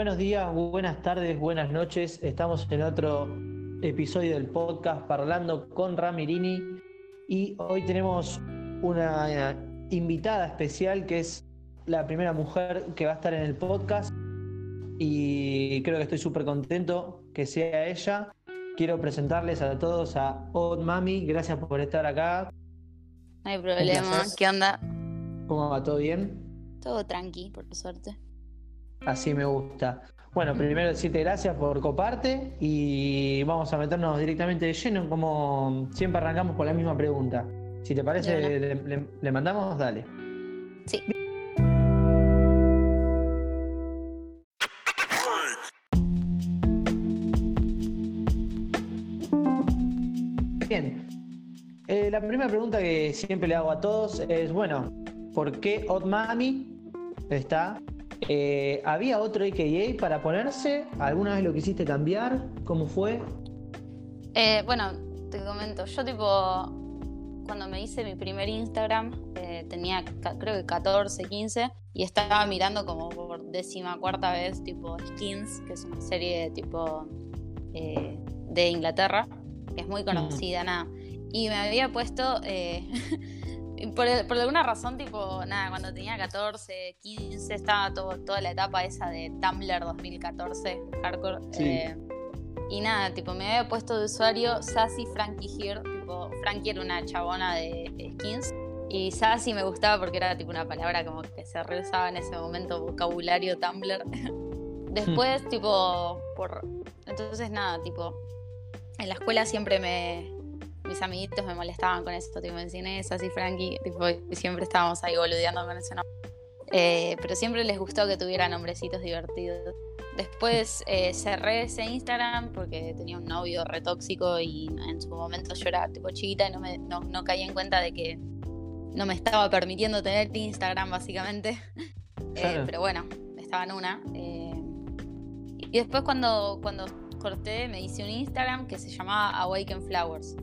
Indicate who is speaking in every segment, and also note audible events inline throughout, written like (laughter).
Speaker 1: Buenos días, buenas tardes, buenas noches. Estamos en otro episodio del podcast Parlando con Ramirini y hoy tenemos una invitada especial que es la primera mujer que va a estar en el podcast y creo que estoy súper contento que sea ella. Quiero presentarles a todos a Odd Mami, gracias por estar acá.
Speaker 2: No hay problema, ¿qué onda?
Speaker 1: ¿Cómo va? ¿Todo bien?
Speaker 2: Todo tranqui, por suerte.
Speaker 1: Así me gusta. Bueno, primero decirte gracias por coparte y vamos a meternos directamente de lleno, como siempre arrancamos con la misma pregunta. Si te parece, le, mandamos, dale.
Speaker 2: Sí.
Speaker 1: Bien. Eh, la primera pregunta que siempre le hago a todos es, bueno, ¿por qué Odd Mami está eh, ¿Había otro AKA para ponerse? ¿Alguna vez lo quisiste cambiar? ¿Cómo fue?
Speaker 2: Eh, bueno, te comento. Yo, tipo, cuando me hice mi primer Instagram, eh, tenía creo que 14, 15, y estaba mirando como por décima cuarta vez, tipo, Skins, que es una serie tipo de Inglaterra, que es muy conocida, nada. Y me había puesto. (laughs) por, alguna razón, tipo, nada, cuando tenía 14, 15, estaba toda la etapa esa de Tumblr 2014, hardcore. Eh, y nada, tipo, me había puesto de usuario Sassy Frankie Here, tipo, Frankie era una chabona de skins. Y Sassy me gustaba porque era tipo una palabra como que se reusaba en ese momento, vocabulario Tumblr. (laughs) Después, tipo, por. Entonces, nada, tipo, en la escuela siempre me, mis amiguitos me molestaban con eso, tipo, en Inés, así Frankie, tipo, y siempre estábamos ahí boludeando con ese nombre. Eh, pero siempre les gustó que tuviera nombrecitos divertidos. Después eh, cerré ese Instagram porque tenía un novio retóxico y en su momento yo era tipo chiquita y no, me, no, caí en cuenta de que no me estaba permitiendo tener Instagram básicamente. (laughs) Eh, pero bueno, estaba en una. y después cuando, cuando corté me hice un Instagram que se llamaba Awaken Flowers.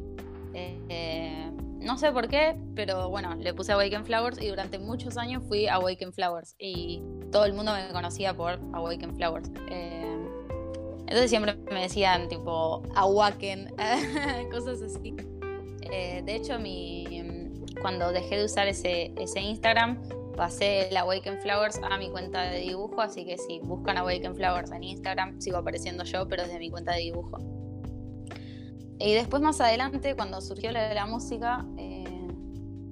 Speaker 2: Eh, no sé por qué, pero bueno, le puse Awaken Flowers y durante muchos años fui Awaken Flowers y todo el mundo me conocía por Awaken Flowers. Eh, entonces siempre me decían tipo Awaken, (laughs) cosas así. Eh, de hecho, mi, cuando dejé de usar ese, ese Instagram, pasé el Awaken Flowers a mi cuenta de dibujo, así que si buscan Awaken Flowers en Instagram, sigo apareciendo yo, pero desde mi cuenta de dibujo. Y después más adelante, cuando surgió la de la música, eh,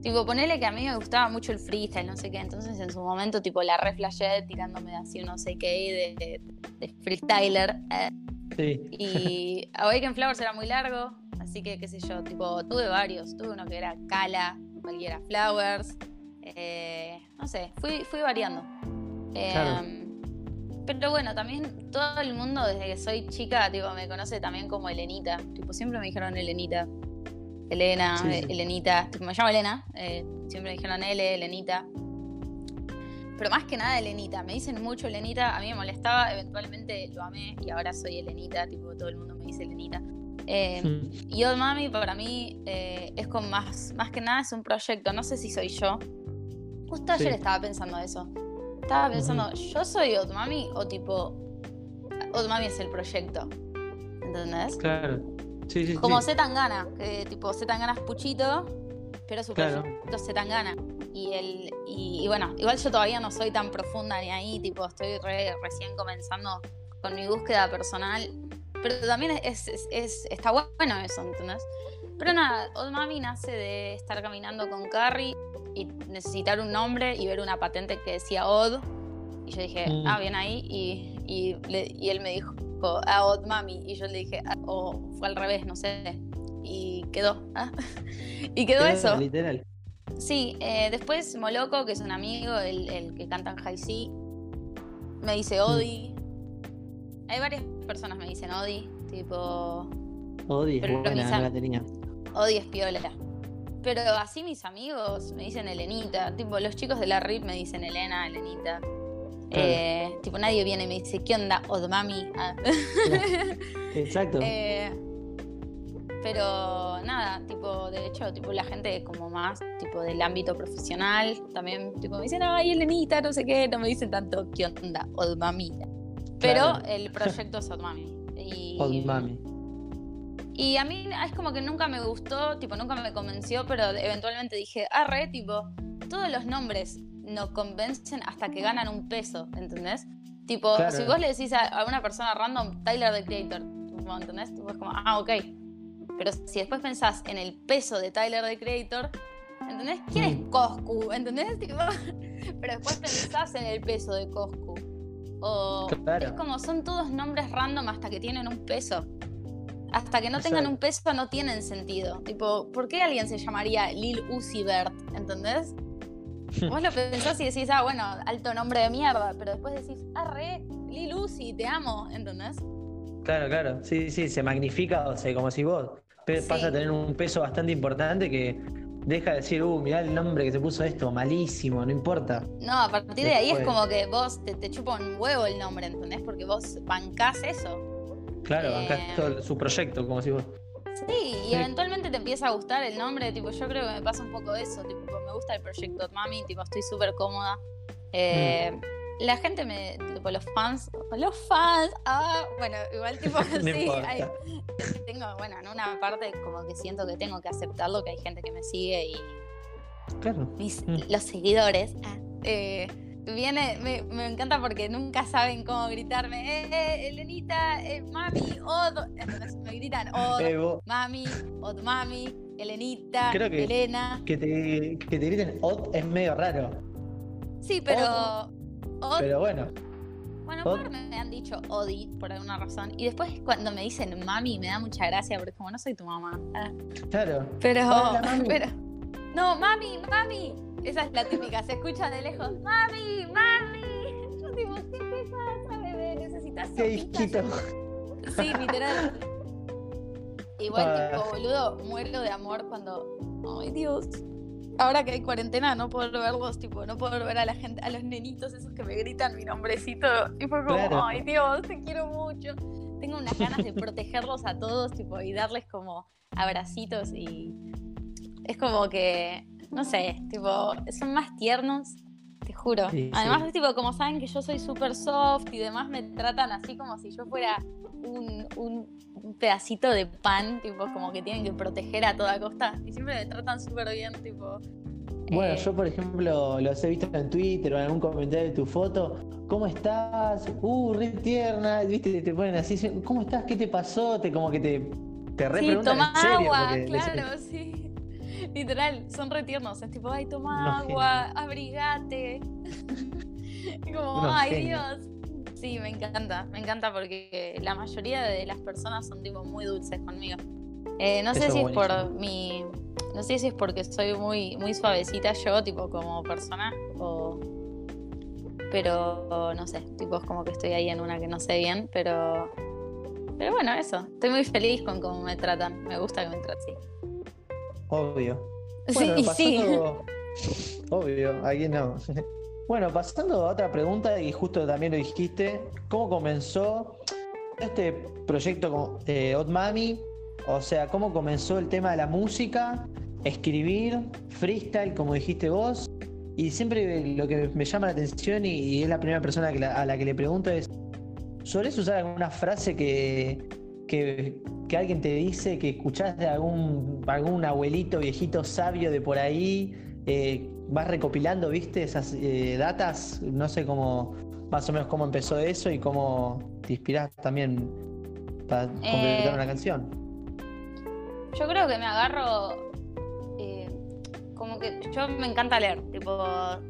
Speaker 2: tipo, ponele que a mí me gustaba mucho el freestyle, no sé qué, entonces en su momento, tipo, la reflashé tirándome así, no sé qué, de, de, freestyler. Eh. Sí. Y (laughs) Awaken Flowers era muy largo, así que, qué sé yo, tipo, tuve varios. Tuve uno que era Kala, cualquiera Flowers. Eh, no sé, fui, fui variando. Claro. Pero bueno, también todo el mundo desde que soy chica, tipo, me conoce también como Elenita. Tipo, siempre me dijeron Elenita. Elena, Elenita. Tipo, me llamo Elena. Eh, siempre me dijeron L, Elenita. Pero más que nada Elenita. Me dicen mucho Elenita. A mí me molestaba. Eventualmente lo amé y ahora soy Elenita. Tipo, todo el mundo me dice Elenita. Eh, y Old Mami para mí eh, es con más, más que nada es un proyecto. No sé si soy yo. Justo ayer estaba pensando eso estaba pensando, ¿yo soy Otmami o tipo Otmami es el proyecto? ¿Entendés?
Speaker 1: Claro. Sí, sí,
Speaker 2: Como Z Tangana, que tipo Z Tangana es Puchito, pero su proyecto Z Tangana. Y, el, y, bueno, igual yo todavía no soy tan profunda ni ahí, tipo, estoy recién comenzando con mi búsqueda personal. Pero también es, es, está bueno eso, ¿entendés? Pero nada, Old Mami nace de estar caminando con Carrie y necesitar un nombre y ver una patente que decía Odd. Y yo dije, mm. ah, bien ahí. Y, y, él me dijo, ah, Odd Mami. Y yo le dije, ah, o fue al revés, no sé. Y quedó. ¿ah? (laughs) y quedó, eso.
Speaker 1: Literal.
Speaker 2: Sí, eh, después Moloco, que es un amigo, el, el que canta en High C, me dice Odi. Mm. Hay varias personas me dicen Odi, tipo.
Speaker 1: Odi, pero buena, la tenía.
Speaker 2: Odi es piola. Pero así mis amigos me dicen Elenita. Tipo, los chicos de la RIP me dicen Elena, Elenita. Eh, tipo, nadie viene y me dice, ¿qué onda, Odmami? Ah.
Speaker 1: Exacto. (laughs)
Speaker 2: Eh, pero nada, tipo, de hecho, tipo, la gente como más, tipo, del ámbito profesional, también, tipo, me dicen, ay, Elenita, no sé qué, no me dicen tanto, ¿qué onda, Odmami? Pero
Speaker 1: Claro.
Speaker 2: el proyecto es Otmami. (laughs) Y,
Speaker 1: Old Mami.
Speaker 2: Y a mí es como que nunca me gustó, tipo, nunca me convenció, pero eventualmente dije, arre, tipo, todos los nombres nos convencen hasta que ganan un peso, ¿entendés? Tipo,
Speaker 1: Claro.
Speaker 2: si vos le decís a, una persona random, Tyler the Creator, ¿entendés? Tipo, es como, ah, ok. Pero si después pensás en el peso de Tyler the Creator, ¿entendés? ¿Quién es
Speaker 1: Mm.
Speaker 2: Coscu? ¿Entendés? (laughs) Tipo, pero después pensás en el peso de Coscu. O
Speaker 1: Claro.
Speaker 2: es como, son todos nombres random hasta que tienen un peso. Hasta que no tengan un peso no tienen sentido. Tipo, ¿por qué alguien se llamaría Lil Uzi Vert? ¿Entendés? (laughs) Vos lo pensás y decís, ah, bueno, alto nombre de mierda, pero después decís, ah, re, Lil Uzi, te amo, ¿entendés?
Speaker 1: Claro, claro. Sí, sí, se magnifica, o sea, como si vos
Speaker 2: Sí.
Speaker 1: pasa a tener un peso bastante importante que deja de decir, uh, mirá el nombre que se puso esto, malísimo, no importa.
Speaker 2: No, a partir de ahí es como que vos te, te chupa un huevo el nombre, ¿entendés? Porque vos bancás eso.
Speaker 1: Claro,
Speaker 2: Eh.
Speaker 1: bancás todo su proyecto, como si vos.
Speaker 2: Sí, y eventualmente te empieza a gustar el nombre, tipo, yo creo que me pasa un poco eso, tipo, me gusta el proyecto Mami, tipo, estoy súper cómoda. Eh,
Speaker 1: Mm.
Speaker 2: La gente me, tipo, los fans, los fans, ah, bueno, igual tipo, (laughs) (laughs) sí, hay- tengo, bueno, en una parte como que siento que tengo que aceptarlo, que hay gente que me sigue y
Speaker 1: Claro.
Speaker 2: mis,
Speaker 1: Mm.
Speaker 2: los seguidores, ah, eh, viene, me, me encanta porque nunca saben cómo gritarme, eh, eh, Elenita, eh, mami, Od, Entonces me gritan Od,
Speaker 1: vos,
Speaker 2: Mami, Od Mami, Elenita,
Speaker 1: Creo que-
Speaker 2: Elena.
Speaker 1: que, te, que te griten Odd es medio raro.
Speaker 2: Sí, pero. Od,
Speaker 1: Pero bueno,
Speaker 2: bueno,
Speaker 1: Od.
Speaker 2: por me han dicho Odi por alguna razón. Y después cuando me dicen mami me da mucha gracia porque como no soy tu mamá.
Speaker 1: Claro.
Speaker 2: Pero.
Speaker 1: Hola, mami.
Speaker 2: pero. No, mami, mami. Esa es la típica, se escucha de lejos. Mami, mami. Yo digo, ¿qué te pasa, bebé? Necesitas
Speaker 1: Qué
Speaker 2: sopita?"
Speaker 1: hijito.
Speaker 2: Sí, literal. Igual,
Speaker 1: Ah.
Speaker 2: tipo, boludo, muero de amor cuando. Ay, Dios. Ahora que hay cuarentena, no puedo verlos, tipo, no puedo ver a la gente, a los nenitos esos que me gritan mi nombrecito. Y fue como,
Speaker 1: Claro.
Speaker 2: ay, Dios, te quiero mucho. Tengo unas ganas de protegerlos a todos, tipo, y darles como abracitos y. Es como que. No sé, tipo, son más tiernos. Te juro.
Speaker 1: Sí,
Speaker 2: Además,
Speaker 1: sí.
Speaker 2: es tipo, como saben que yo soy súper soft y demás, me tratan así como si yo fuera un, un- pedacito de pan, tipo, como que tienen que proteger a toda costa. Y siempre me tratan súper bien, tipo.
Speaker 1: Bueno,
Speaker 2: eh,
Speaker 1: yo por ejemplo los he visto en Twitter o en algún comentario de tu foto. ¿Cómo estás? Uh, re tierna. ¿Viste? Te ponen así. ¿Cómo estás? ¿Qué te pasó? Te como que te, te re
Speaker 2: Sí, toma
Speaker 1: en serio.
Speaker 2: agua,
Speaker 1: les-
Speaker 2: claro, sí. Literal, son re tiernos. Es tipo, ay, toma agua, abrigate. (laughs) Y como, ay,
Speaker 1: genios.
Speaker 2: Dios. Sí, me encanta, me encanta porque la mayoría de las personas son tipo muy dulces conmigo. Eh, no sé
Speaker 1: Eso
Speaker 2: si
Speaker 1: es
Speaker 2: es por
Speaker 1: buenísimo.
Speaker 2: mi. No sé si es porque soy muy, muy suavecita yo, tipo, como persona, o. Pero no sé, tipo, es como que estoy ahí en una que no sé bien, pero. Pero bueno, eso. Estoy muy feliz con cómo me tratan. Me gusta que me traten así.
Speaker 1: Obvio.
Speaker 2: Sí,
Speaker 1: Bueno,
Speaker 2: sí.
Speaker 1: pasando- Obvio, aquí no. (laughs) Bueno, pasando a otra pregunta, y justo también lo dijiste, ¿cómo comenzó este proyecto con eh, Odd Mami? O sea, ¿cómo comenzó el tema de la música, escribir, freestyle, como dijiste vos? Y siempre lo que me llama la atención, y, y es la primera persona que la- a la que le pregunto, es, ¿solés usar alguna frase que, que, que alguien te dice, que escuchás de algún, algún abuelito viejito sabio de por ahí? eh, vas recopilando, viste, esas eh, datas, no sé cómo, más o menos cómo empezó eso y cómo te inspirás también para completar
Speaker 2: Eh,
Speaker 1: una canción.
Speaker 2: Yo creo que me agarro. Como que yo me encanta leer. Tipo,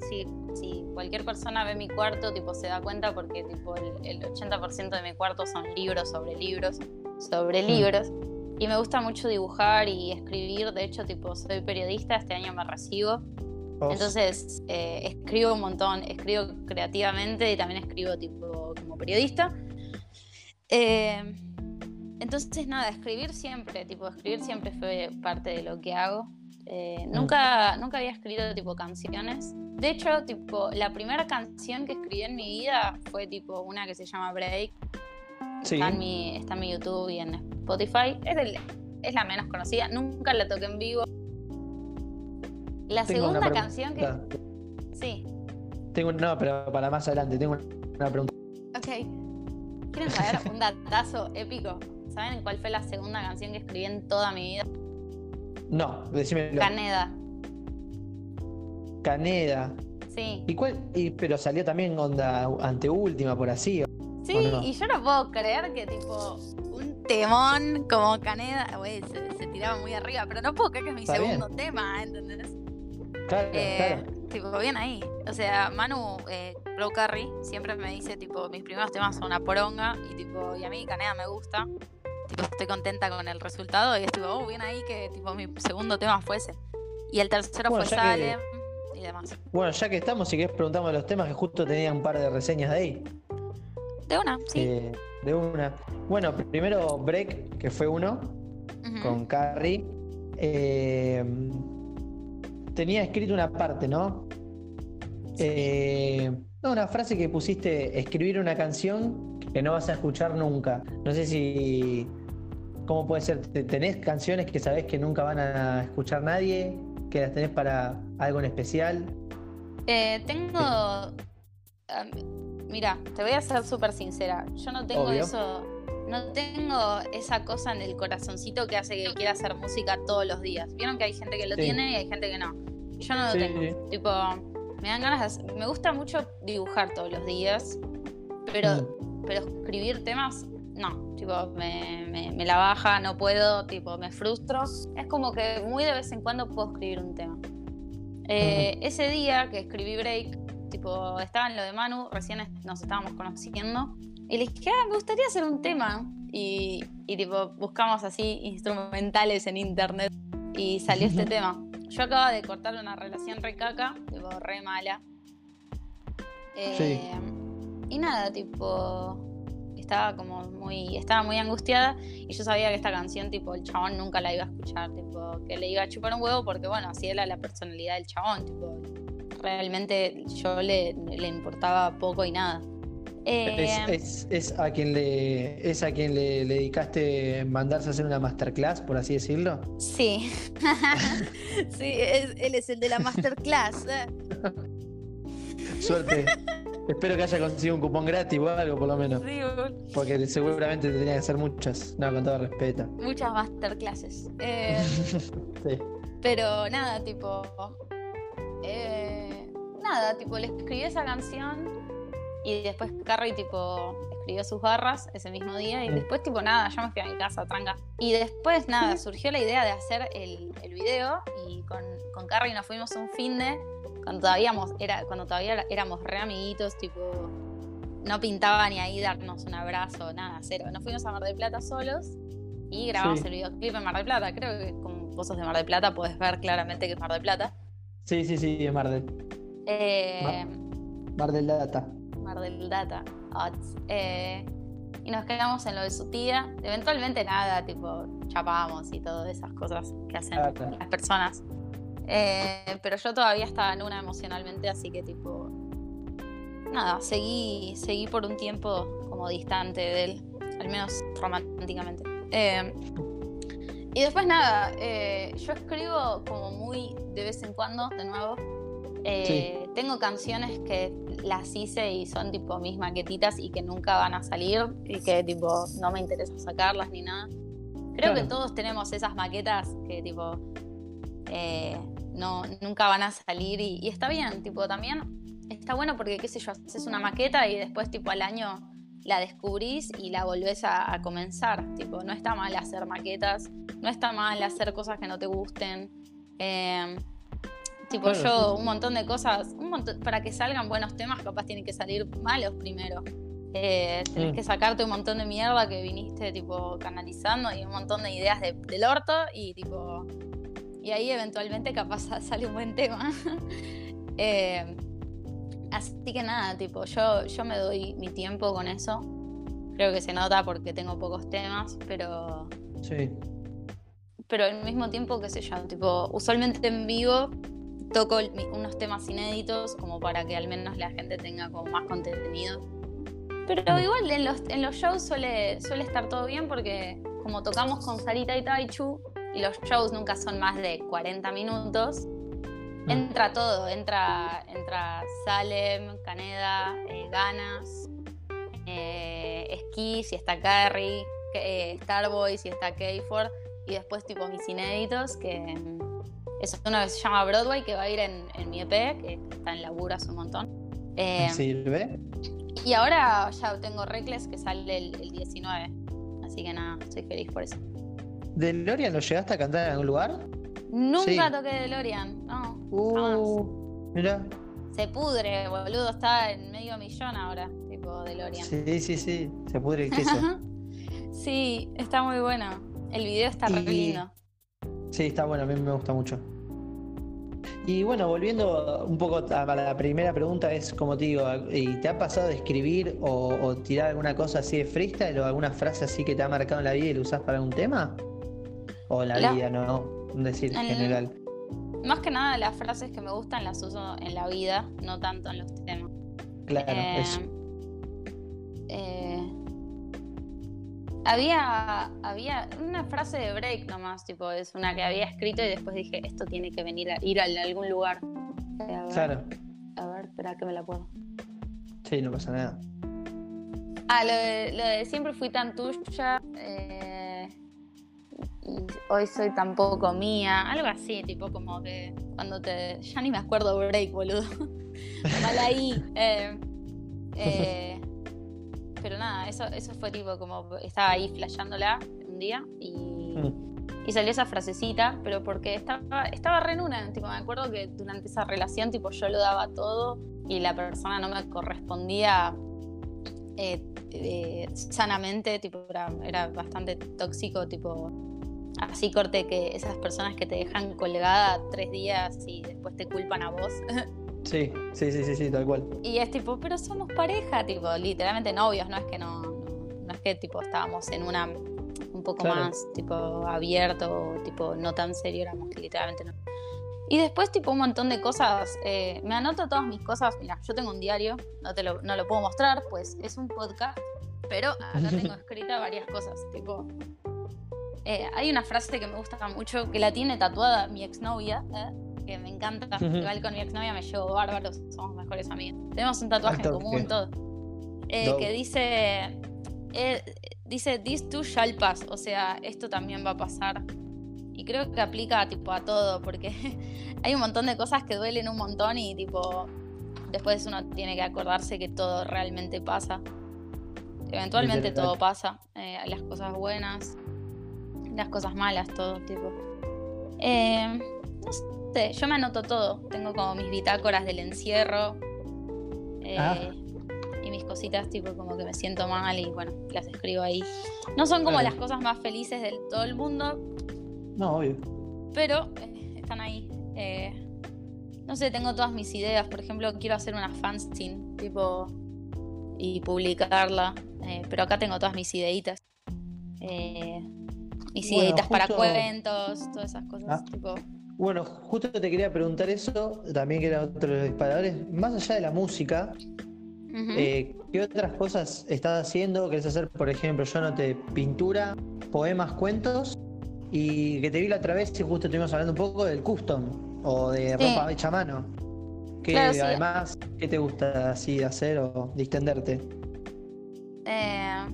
Speaker 2: si, si cualquier persona ve mi cuarto, tipo, se da cuenta porque tipo, el, el 80% de mi cuarto son libros sobre libros, sobre
Speaker 1: Mm.
Speaker 2: libros. Y me gusta mucho dibujar y escribir. De hecho, tipo, soy periodista, este año me recibo.
Speaker 1: Vos-
Speaker 2: Entonces, eh, escribo un montón, escribo creativamente y también escribo tipo como periodista. Eh, entonces, nada, escribir siempre, tipo, escribir siempre fue parte de lo que hago. Eh, nunca, nunca había escrito tipo canciones. De hecho, tipo, la primera canción que escribí en mi vida fue tipo una que se llama Break.
Speaker 1: sí,
Speaker 2: Está, en mi, está en mi YouTube y en Spotify. Es, del- es la menos conocida. Nunca la toqué en vivo. La
Speaker 1: tengo
Speaker 2: segunda canción que. Sí,
Speaker 1: Tengo, no, pero para más adelante, tengo una pregunta.
Speaker 2: ok. ¿Quieren saber un datazo épico? ¿Saben cuál fue la segunda canción que escribí en toda mi vida?
Speaker 1: No, decímelo.
Speaker 2: Caneda.
Speaker 1: Caneda.
Speaker 2: Sí.
Speaker 1: ¿Y cuál? Y, pero salió también onda anteúltima por así. ¿o
Speaker 2: Sí,
Speaker 1: no?
Speaker 2: y yo no puedo creer que tipo un temón como Caneda, güey, se, se tiraba muy arriba, pero no puedo creer que es mi
Speaker 1: Está
Speaker 2: segundo tema, ¿entendés?
Speaker 1: Claro,
Speaker 2: Eh,
Speaker 1: claro.
Speaker 2: Tipo, bien ahí. O sea, Manu, eh, Carry, siempre me dice, tipo, mis primeros temas son una poronga, y tipo, y a mí Caneda me gusta. Tipo, estoy contenta con el resultado, y es tipo, oh, bien ahí que tipo mi segundo tema fuese. Y el tercero
Speaker 1: Bueno,
Speaker 2: fue
Speaker 1: que-
Speaker 2: Salem y demás.
Speaker 1: Bueno, ya que estamos, si querés preguntamos los temas que justo tenía un par de reseñas de ahí.
Speaker 2: De una, sí.
Speaker 1: eh, de una. Bueno, primero Break, que fue uno, con Carrie. Eh, tenía escrito una parte, ¿no? Eh, no, una frase que pusiste, escribir una canción que no vas a escuchar nunca. No sé si... ¿Cómo puede ser? ¿Te- ¿Tenés canciones que sabés que nunca van a escuchar nadie? ¿Que las tenés para algo en especial?
Speaker 2: Eh, tengo. mira, te voy a ser súper sincera. Yo no tengo
Speaker 1: Obvio.
Speaker 2: eso. No tengo esa cosa en el corazoncito que hace que quiera hacer música todos los días. Vieron que hay gente que lo
Speaker 1: Sí.
Speaker 2: tiene y hay gente que no. Yo no lo
Speaker 1: Sí,
Speaker 2: tengo.
Speaker 1: sí.
Speaker 2: Tipo, me dan ganas de hacer- Me gusta mucho dibujar todos los días. Pero,
Speaker 1: Mm.
Speaker 2: Pero escribir temas, no. Tipo, me, me- me la baja, no puedo, tipo, me frustro. Es como que muy de vez en cuando puedo escribir un tema. Eh, Ese día que escribí Break, tipo, estaba en lo de Manu, recién nos estábamos conociendo, y le dije, ah, me gustaría hacer un tema. Y, y tipo, buscamos así instrumentales en internet y salió este tema. Yo acababa de cortar una relación re caca, tipo, re mala. Eh, Y nada, tipo, estaba como muy, estaba muy angustiada y yo sabía que esta canción, tipo, el chabón nunca la iba a escuchar, tipo, que le iba a chupar un huevo porque, bueno, así era la personalidad del chabón, tipo, realmente yo le, le importaba poco y nada. Eh,
Speaker 1: Es, es- es a quien le es a quien le, le dedicaste mandarse a hacer una masterclass, por así decirlo.
Speaker 2: Sí, (laughs) sí, es- él es el de la masterclass.
Speaker 1: Suerte. (laughs) Espero que haya conseguido un cupón gratis o algo por lo menos.
Speaker 2: Sí,
Speaker 1: Porque seguramente tenía que hacer muchas. No, con todo respeto.
Speaker 2: muchas masterclasses. Eh, (laughs)
Speaker 1: Sí.
Speaker 2: Pero nada, tipo. eh, nada, tipo, le escribí esa canción y después Carrie, tipo, escribió sus barras ese mismo día y después, tipo, nada, yo me fui a mi casa, tranca. Y después, nada, surgió la idea de hacer el, el video y con, con Carrie nos fuimos un fin de. Cuando todavía, éramos- era, cuando todavía éramos re amiguitos, tipo. No pintaba ni ahí darnos un abrazo, nada, cero. Nos fuimos a Mar del Plata solos y grabamos
Speaker 1: Sí.
Speaker 2: el videoclip en Mar del Plata. Creo que con vos sos de Mar del Plata puedes ver claramente que es Mar del Plata.
Speaker 1: Sí, sí, sí, es Mar del,
Speaker 2: Eh,
Speaker 1: Mar del Data.
Speaker 2: Mar del Data. Eh, y nos quedamos en lo de su tía. Eventualmente nada, tipo, chapamos y todas esas cosas que hacen las personas. Eh, pero yo todavía estaba en una emocionalmente, así que tipo. Nada, seguí, seguí por un tiempo como distante de él, al menos románticamente. Eh, y después nada, eh, yo escribo como muy de vez en cuando, de nuevo. Eh, Tengo canciones que las hice y son tipo mis maquetitas y que nunca van a salir y que tipo no me interesa sacarlas ni nada. Creo
Speaker 1: Claro.
Speaker 2: que todos tenemos esas maquetas que tipo eh, no, nunca van a salir y, y está bien, tipo también está bueno porque qué sé yo, haces una maqueta y después tipo al año la descubrís y la volvés a, a comenzar. Tipo, no está mal hacer maquetas, no está mal hacer cosas que no te gusten. Eh, tipo,
Speaker 1: Claro,
Speaker 2: yo,
Speaker 1: sí.
Speaker 2: un montón de cosas, un montón- para que salgan buenos temas, capaz tienen que salir malos primero. Eh, tenés
Speaker 1: Mm.
Speaker 2: que sacarte un montón de mierda que viniste tipo canalizando y un montón de ideas de- del orto y tipo y ahí eventualmente capaz sale un buen tema. (laughs) Eh, así que nada, tipo, yo, yo me doy mi tiempo con eso. Creo que se nota porque tengo pocos temas, pero,
Speaker 1: Sí.
Speaker 2: pero al mismo tiempo, qué sé yo, tipo, usualmente en vivo toco unos temas inéditos como para que al menos la gente tenga como más contenido. Pero igual en los, en los shows suele, suele estar todo bien porque como tocamos con Sarita y Taichu y los shows nunca son más de 40 minutos,
Speaker 1: Mm.
Speaker 2: entra todo, entra, entra Salem, Caneda, eh, Ganas, eh, Kiss y está Carrie, eh, Starboy y está K-Ford. Y después tipo mis inéditos, que mm, es una que se llama Broadway, que va a ir en, mi EP, que está en laburo hace un montón.
Speaker 1: Eh, ¿Sirve?
Speaker 2: Y ahora ya tengo Reckless que sale el, 19. Así que nada, estoy feliz por eso.
Speaker 1: ¿De Lorian lo llegaste a cantar en algún lugar?
Speaker 2: Nunca toqué de Lorian, no.
Speaker 1: Uh, mira.
Speaker 2: Se pudre, boludo, está en medio millón ahora, tipo de Lorian.
Speaker 1: Sí, sí, sí, se pudre el queso. (laughs)
Speaker 2: sí, está muy bueno. El video está re lindo.
Speaker 1: Sí, está bueno, a mí me gusta mucho. Y bueno, volviendo un poco a la primera pregunta, es como te digo, ¿y ¿te ha pasado de escribir o, tirar alguna cosa así de freestyle o alguna frase así que te ha marcado en la vida y lo usás para un tema? ¿O en la, vida, no? Un decir en general.
Speaker 2: Más que nada las frases que me gustan las uso en la vida, no tanto en los temas.
Speaker 1: Claro, eh, eso.
Speaker 2: Eh, había, había una frase de break nomás, tipo, es una que había escrito y después dije, esto tiene que venir a ir a algún lugar.
Speaker 1: claro.
Speaker 2: A ver, espera que me la puedo.
Speaker 1: Sí, no pasa nada.
Speaker 2: Ah, lo de, lo de siempre fui tan tuya eh, y hoy soy tan poco mía, algo así, tipo como que cuando te... Ya ni me acuerdo break, boludo. (laughs) Mal ahí. Eh, eh, pero nada, eso, eso fue tipo como estaba ahí flasheándola un día y, mm. y salió esa frasecita, pero porque estaba, estaba re en una, tipo, me acuerdo que durante esa relación tipo yo lo daba todo y la persona no me correspondía eh, eh, sanamente, tipo era, era bastante tóxico, tipo así corte que esas personas que te dejan colgada tres días y después te culpan a vos. (laughs)
Speaker 1: Sí, sí, sí, sí, sí, tal cual.
Speaker 2: Y es tipo, pero somos pareja, tipo, literalmente novios, no es que no, no, es que tipo estábamos en una un poco más tipo abierto, tipo no tan serio, éramos que literalmente no. Y después, tipo, un montón de cosas. Eh, me anoto todas mis cosas. Mira, yo tengo un diario, no te lo, no lo puedo mostrar, pues es un podcast, pero acá (laughs) tengo escrita varias cosas. Tipo, eh, hay una frase que me gusta mucho, que la tiene tatuada mi exnovia, ¿eh? que me encanta. Igual con mi exnovia me llevo bárbaros, somos mejores amigos. Tenemos un tatuaje en común, todo. Eh, que dice, eh, dice, this too shall pass, o sea, esto también va a pasar. Y creo que aplica tipo a todo, porque (laughs) hay un montón de cosas que duelen un montón y tipo, después uno tiene que acordarse que todo realmente pasa. Eventualmente todo pasa, eh, las cosas buenas, las cosas malas, todo tipo. Eh, yo me anoto todo. Tengo como mis bitácoras del encierro. Eh, ah. Y mis cositas, tipo, como que me siento mal y bueno, las escribo ahí. No son como las cosas más felices de todo el mundo.
Speaker 1: No, obvio.
Speaker 2: Pero eh, están ahí. Eh, no sé, tengo todas mis ideas. Por ejemplo, quiero hacer una fanzine, tipo, y publicarla. pero acá tengo todas mis ideitas. Ideitas para cuentos, todas esas cosas. Ah. Tipo,
Speaker 1: bueno, justo te quería preguntar eso, también que era otro de los disparadores. Más allá de la música, eh, ¿qué otras cosas estás haciendo? ¿Querés hacer, por ejemplo, yo noté pintura, poemas, cuentos? Y que te vi la otra vez y justo estuvimos hablando un poco del custom o de ropa hecha a mano. Que además, ¿qué te gusta así hacer o distenderte?
Speaker 2: Eh,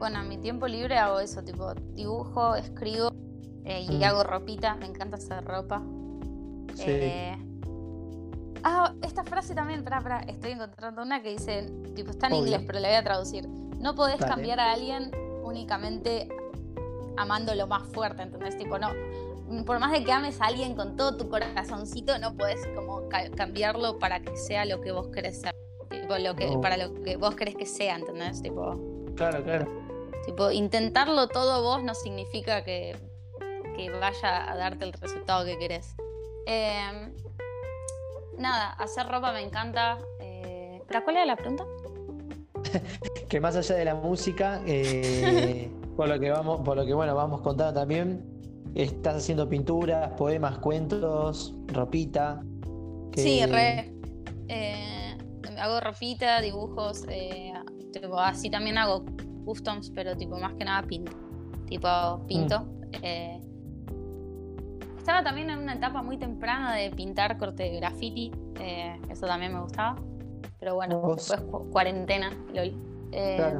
Speaker 2: bueno, en mi tiempo libre hago eso, tipo dibujo, escribo eh, y mm. hago ropita, me encanta hacer ropa.
Speaker 1: Sí. Eh,
Speaker 2: ah, esta frase también, para, para, estoy encontrando una que dice, tipo, está en inglés, pero la voy a traducir. No podés cambiar a alguien únicamente amándolo más fuerte, ¿entendés? Tipo, no, por más de que ames a alguien con todo tu corazoncito, no podés como cambiarlo para que sea lo que vos querés ser. Tipo, lo que, para lo que vos querés que sea, ¿entendés? Tipo.
Speaker 1: Claro, claro.
Speaker 2: Tipo, intentarlo todo vos no significa que vaya a darte el resultado que querés. Em, nada, hacer ropa me encanta. Eh, ¿Para cuál era la pregunta? (laughs)
Speaker 1: que más allá de la música, eh, (laughs) por lo que vamos, por lo que bueno, vamos contando también, estás haciendo pinturas, poemas, cuentos, ropita.
Speaker 2: Sí, re. Eh, hago ropita, dibujos, así también hago customs, pero tipo más que nada pinto. Tipo pinto. Mm. Estaba también en una etapa muy temprana de pintar corte de graffiti, eh, eso también me gustaba. Pero bueno, después cuarentena, lol. Eh,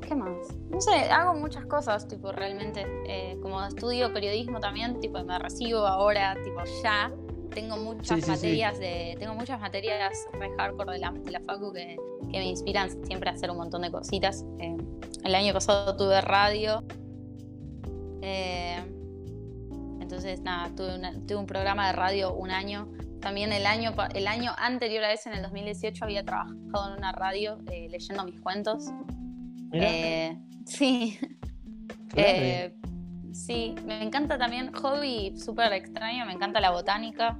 Speaker 2: ¿Qué más? No sé, hago muchas cosas, tipo, realmente. Eh, como estudio periodismo también, tipo, me recibo ahora, tipo, ya. Tengo muchas materias de. Tengo muchas materias re hardcore de la, de la Facu que, que, me inspiran siempre a hacer un montón de cositas. Eh, el año pasado tuve radio. Eh, entonces, nada, tuve, tuve un programa de radio un año también el año, el año anterior a ese, en el 2018, había trabajado en una radio eh, leyendo mis cuentos. (laughs) Sí. Eh, sí, me encanta también, hobby súper extraño, me encanta la botánica.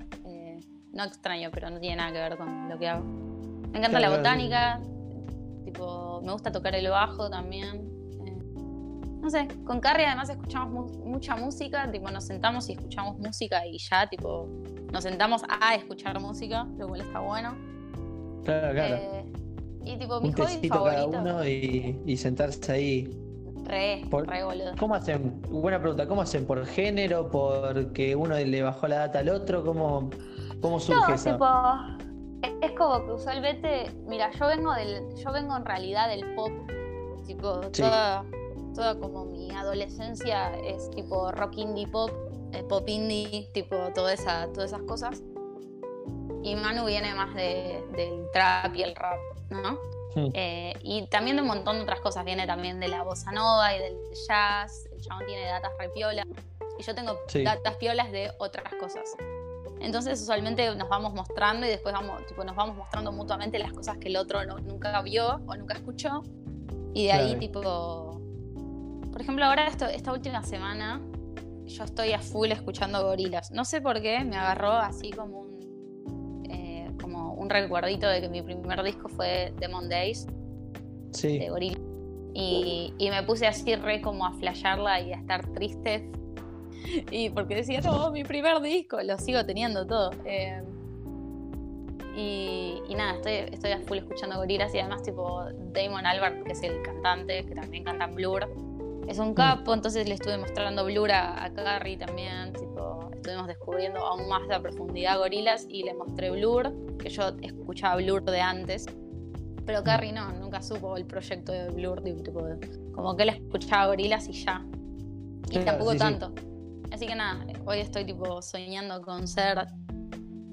Speaker 2: no extraño, pero no tiene nada que ver con lo que hago. Me encanta la botánica, tipo, me gusta tocar el bajo también no sé, con Carrie además escuchamos mucha música, tipo nos sentamos y escuchamos música y ya, tipo, nos sentamos a escuchar música, lo cual está bueno.
Speaker 1: Claro, claro. Eh,
Speaker 2: y tipo, mi hobby favorito.
Speaker 1: Cada uno y, sentarse ahí.
Speaker 2: Re, re boludo.
Speaker 1: ¿Cómo hacen? Buena pregunta, ¿cómo hacen? ¿Por género? ¿Porque uno le bajó la data al otro? ¿Cómo, cómo surge no, eso?
Speaker 2: Tipo, es como que usualmente, mira, yo vengo del, yo vengo en realidad del pop, tipo, toda, toda como mi adolescencia es tipo rock indie pop, eh, pop indie, tipo toda esa, todas esas cosas. Y Manu viene más del trap y el rap, ¿no? Eh, y también de un montón de otras cosas. Viene también de la bossa nova y del jazz. El chabón tiene datas re piola. Y yo tengo datas piolas de otras cosas. Entonces usualmente nos vamos mostrando y después vamos, tipo, nos vamos mostrando mutuamente las cosas que el otro nunca vio o nunca escuchó. Y de ahí tipo por ejemplo, ahora esta última semana yo estoy a full escuchando gorilas. No sé por qué, me agarró así como un, como un recuerdito de que mi primer disco fue Demon Days
Speaker 1: sí.
Speaker 2: de Gorila. Y, me puse así re como a flashearla y a estar triste. (laughs) Y porque decía, no, mi primer disco, lo sigo teniendo todo. Eh, y, nada, estoy, estoy a full escuchando gorilas y además tipo Damon Albert, que es el cantante, que también canta en Blur es un capo, entonces le estuve mostrando Blur a, Carrie también, tipo, estuvimos descubriendo aún más la profundidad gorilas y le mostré Blur, que yo escuchaba Blur de antes, pero Carrie no, nunca supo el proyecto de Blur, tipo, como que él escuchaba gorilas y ya, y tampoco tanto. Así que nada, hoy estoy tipo soñando con ser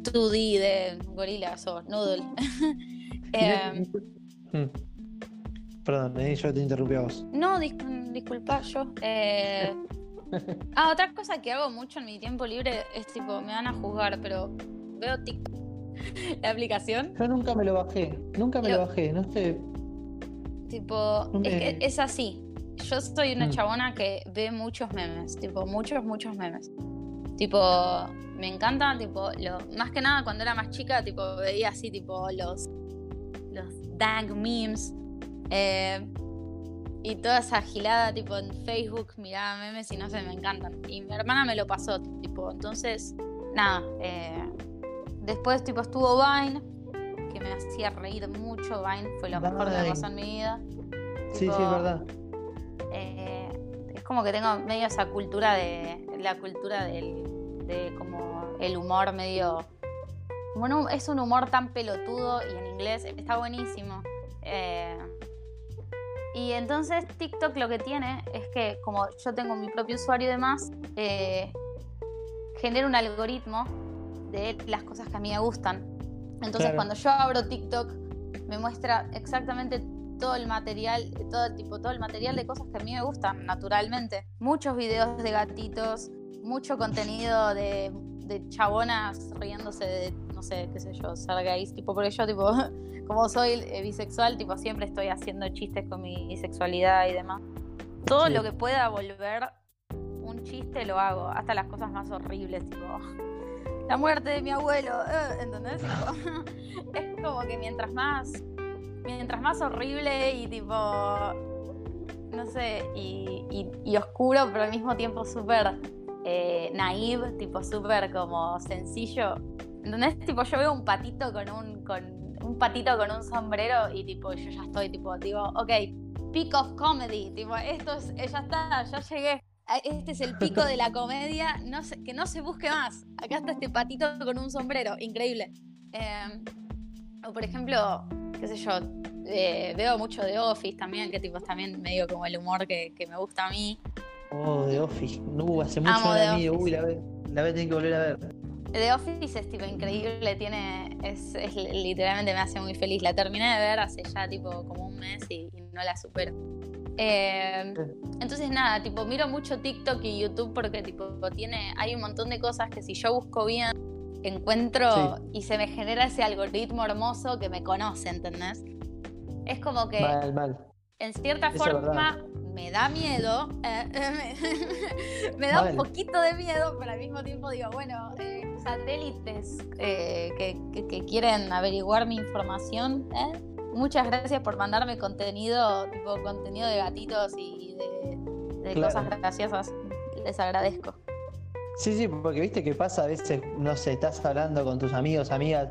Speaker 2: 2D de gorilas o noodle. (laughs) eh,
Speaker 1: Perdón, eh, yo te interrumpí a vos.
Speaker 2: No, disculpa, yo. Eh... (laughs) Ah, otra cosa que hago mucho en mi tiempo libre es tipo, me van a juzgar, pero veo TikTok, (laughs) la aplicación.
Speaker 1: Yo nunca me lo bajé, nunca me lo, bajé, no sé.
Speaker 2: Tipo, es que es así. Yo soy una mm. chabona que ve muchos memes, tipo, muchos, muchos memes. Tipo, me encanta, tipo, lo, más que nada cuando era más chica, tipo, veía así, tipo, los, los dang memes eh, y toda esa gilada, tipo en Facebook, miraba memes y no sé, me encantan. Y mi hermana me lo pasó, tipo, entonces, nada. Eh, después, tipo, estuvo Vine, que me hacía reír mucho. Vine fue lo mejor que me pasó en mi vida.
Speaker 1: Sí, sí, es verdad.
Speaker 2: Eh, es como que tengo medio esa cultura de. La cultura del, de como el humor medio. Bueno, es un humor tan pelotudo y en inglés está buenísimo. Eh, y entonces TikTok lo que tiene es que como yo tengo mi propio usuario y demás, eh, genera un algoritmo de las cosas que a mí me gustan. Entonces cuando yo abro TikTok me muestra exactamente todo el material, todo el tipo, todo el material de cosas que a mí me gustan naturalmente. Muchos videos de gatitos, mucho contenido de, de chabonas riéndose de, no sé, qué sé yo, ser gays, tipo, porque yo tipo (laughs) como soy eh, bisexual, tipo, siempre estoy haciendo chistes con mi bisexualidad y demás. Todo lo que pueda volver un chiste lo hago, hasta las cosas más horribles, tipo, (laughs) la muerte de mi abuelo, eh, ¿entendés? (laughs) es como que mientras más, mientras más horrible y tipo, no sé, y, oscuro, pero al mismo tiempo súper eh, naive, tipo súper como sencillo. ¿Entendés? Tipo, yo veo un patito con un, con un patito con un sombrero y tipo, yo ya estoy, tipo, digo, ok, peak of comedy, tipo, esto es, ya está, ya llegué. Este es el pico de la comedia, no que no se busque más. Acá está este patito con un sombrero, increíble. Em, o por ejemplo, qué sé yo, Eh, veo mucho de Office también, que tipo es también medio como el humor que, que me gusta a mí.
Speaker 1: Oh, The Office. No, hace mucho no la miro. Uy, la voy, la a tener que volver a ver.
Speaker 2: The Office es tipo increíble, tiene, es, es literalmente me hace muy feliz. La terminé de ver hace ya tipo como un mes y, y no la supero. Eh, entonces nada, tipo miro mucho TikTok y YouTube porque tipo tiene, hay un montón de cosas que si yo busco bien encuentro y se me genera ese algoritmo hermoso que me conoce, ¿entendés? Es como que
Speaker 1: Mal, mal.
Speaker 2: en cierta
Speaker 1: Eso
Speaker 2: forma me da miedo, eh, (laughs) me, me da un poquito de miedo, pero al mismo tiempo digo, bueno, eh, satélites eh, que, que- que quieren averiguar mi información, ¿eh? muchas gracias por mandarme contenido, tipo contenido de gatitos y de, de
Speaker 1: Claro.
Speaker 2: cosas graciosas. Les agradezco.
Speaker 1: Sí, sí, porque viste que pasa a veces, no sé, estás hablando con tus amigos, amigas,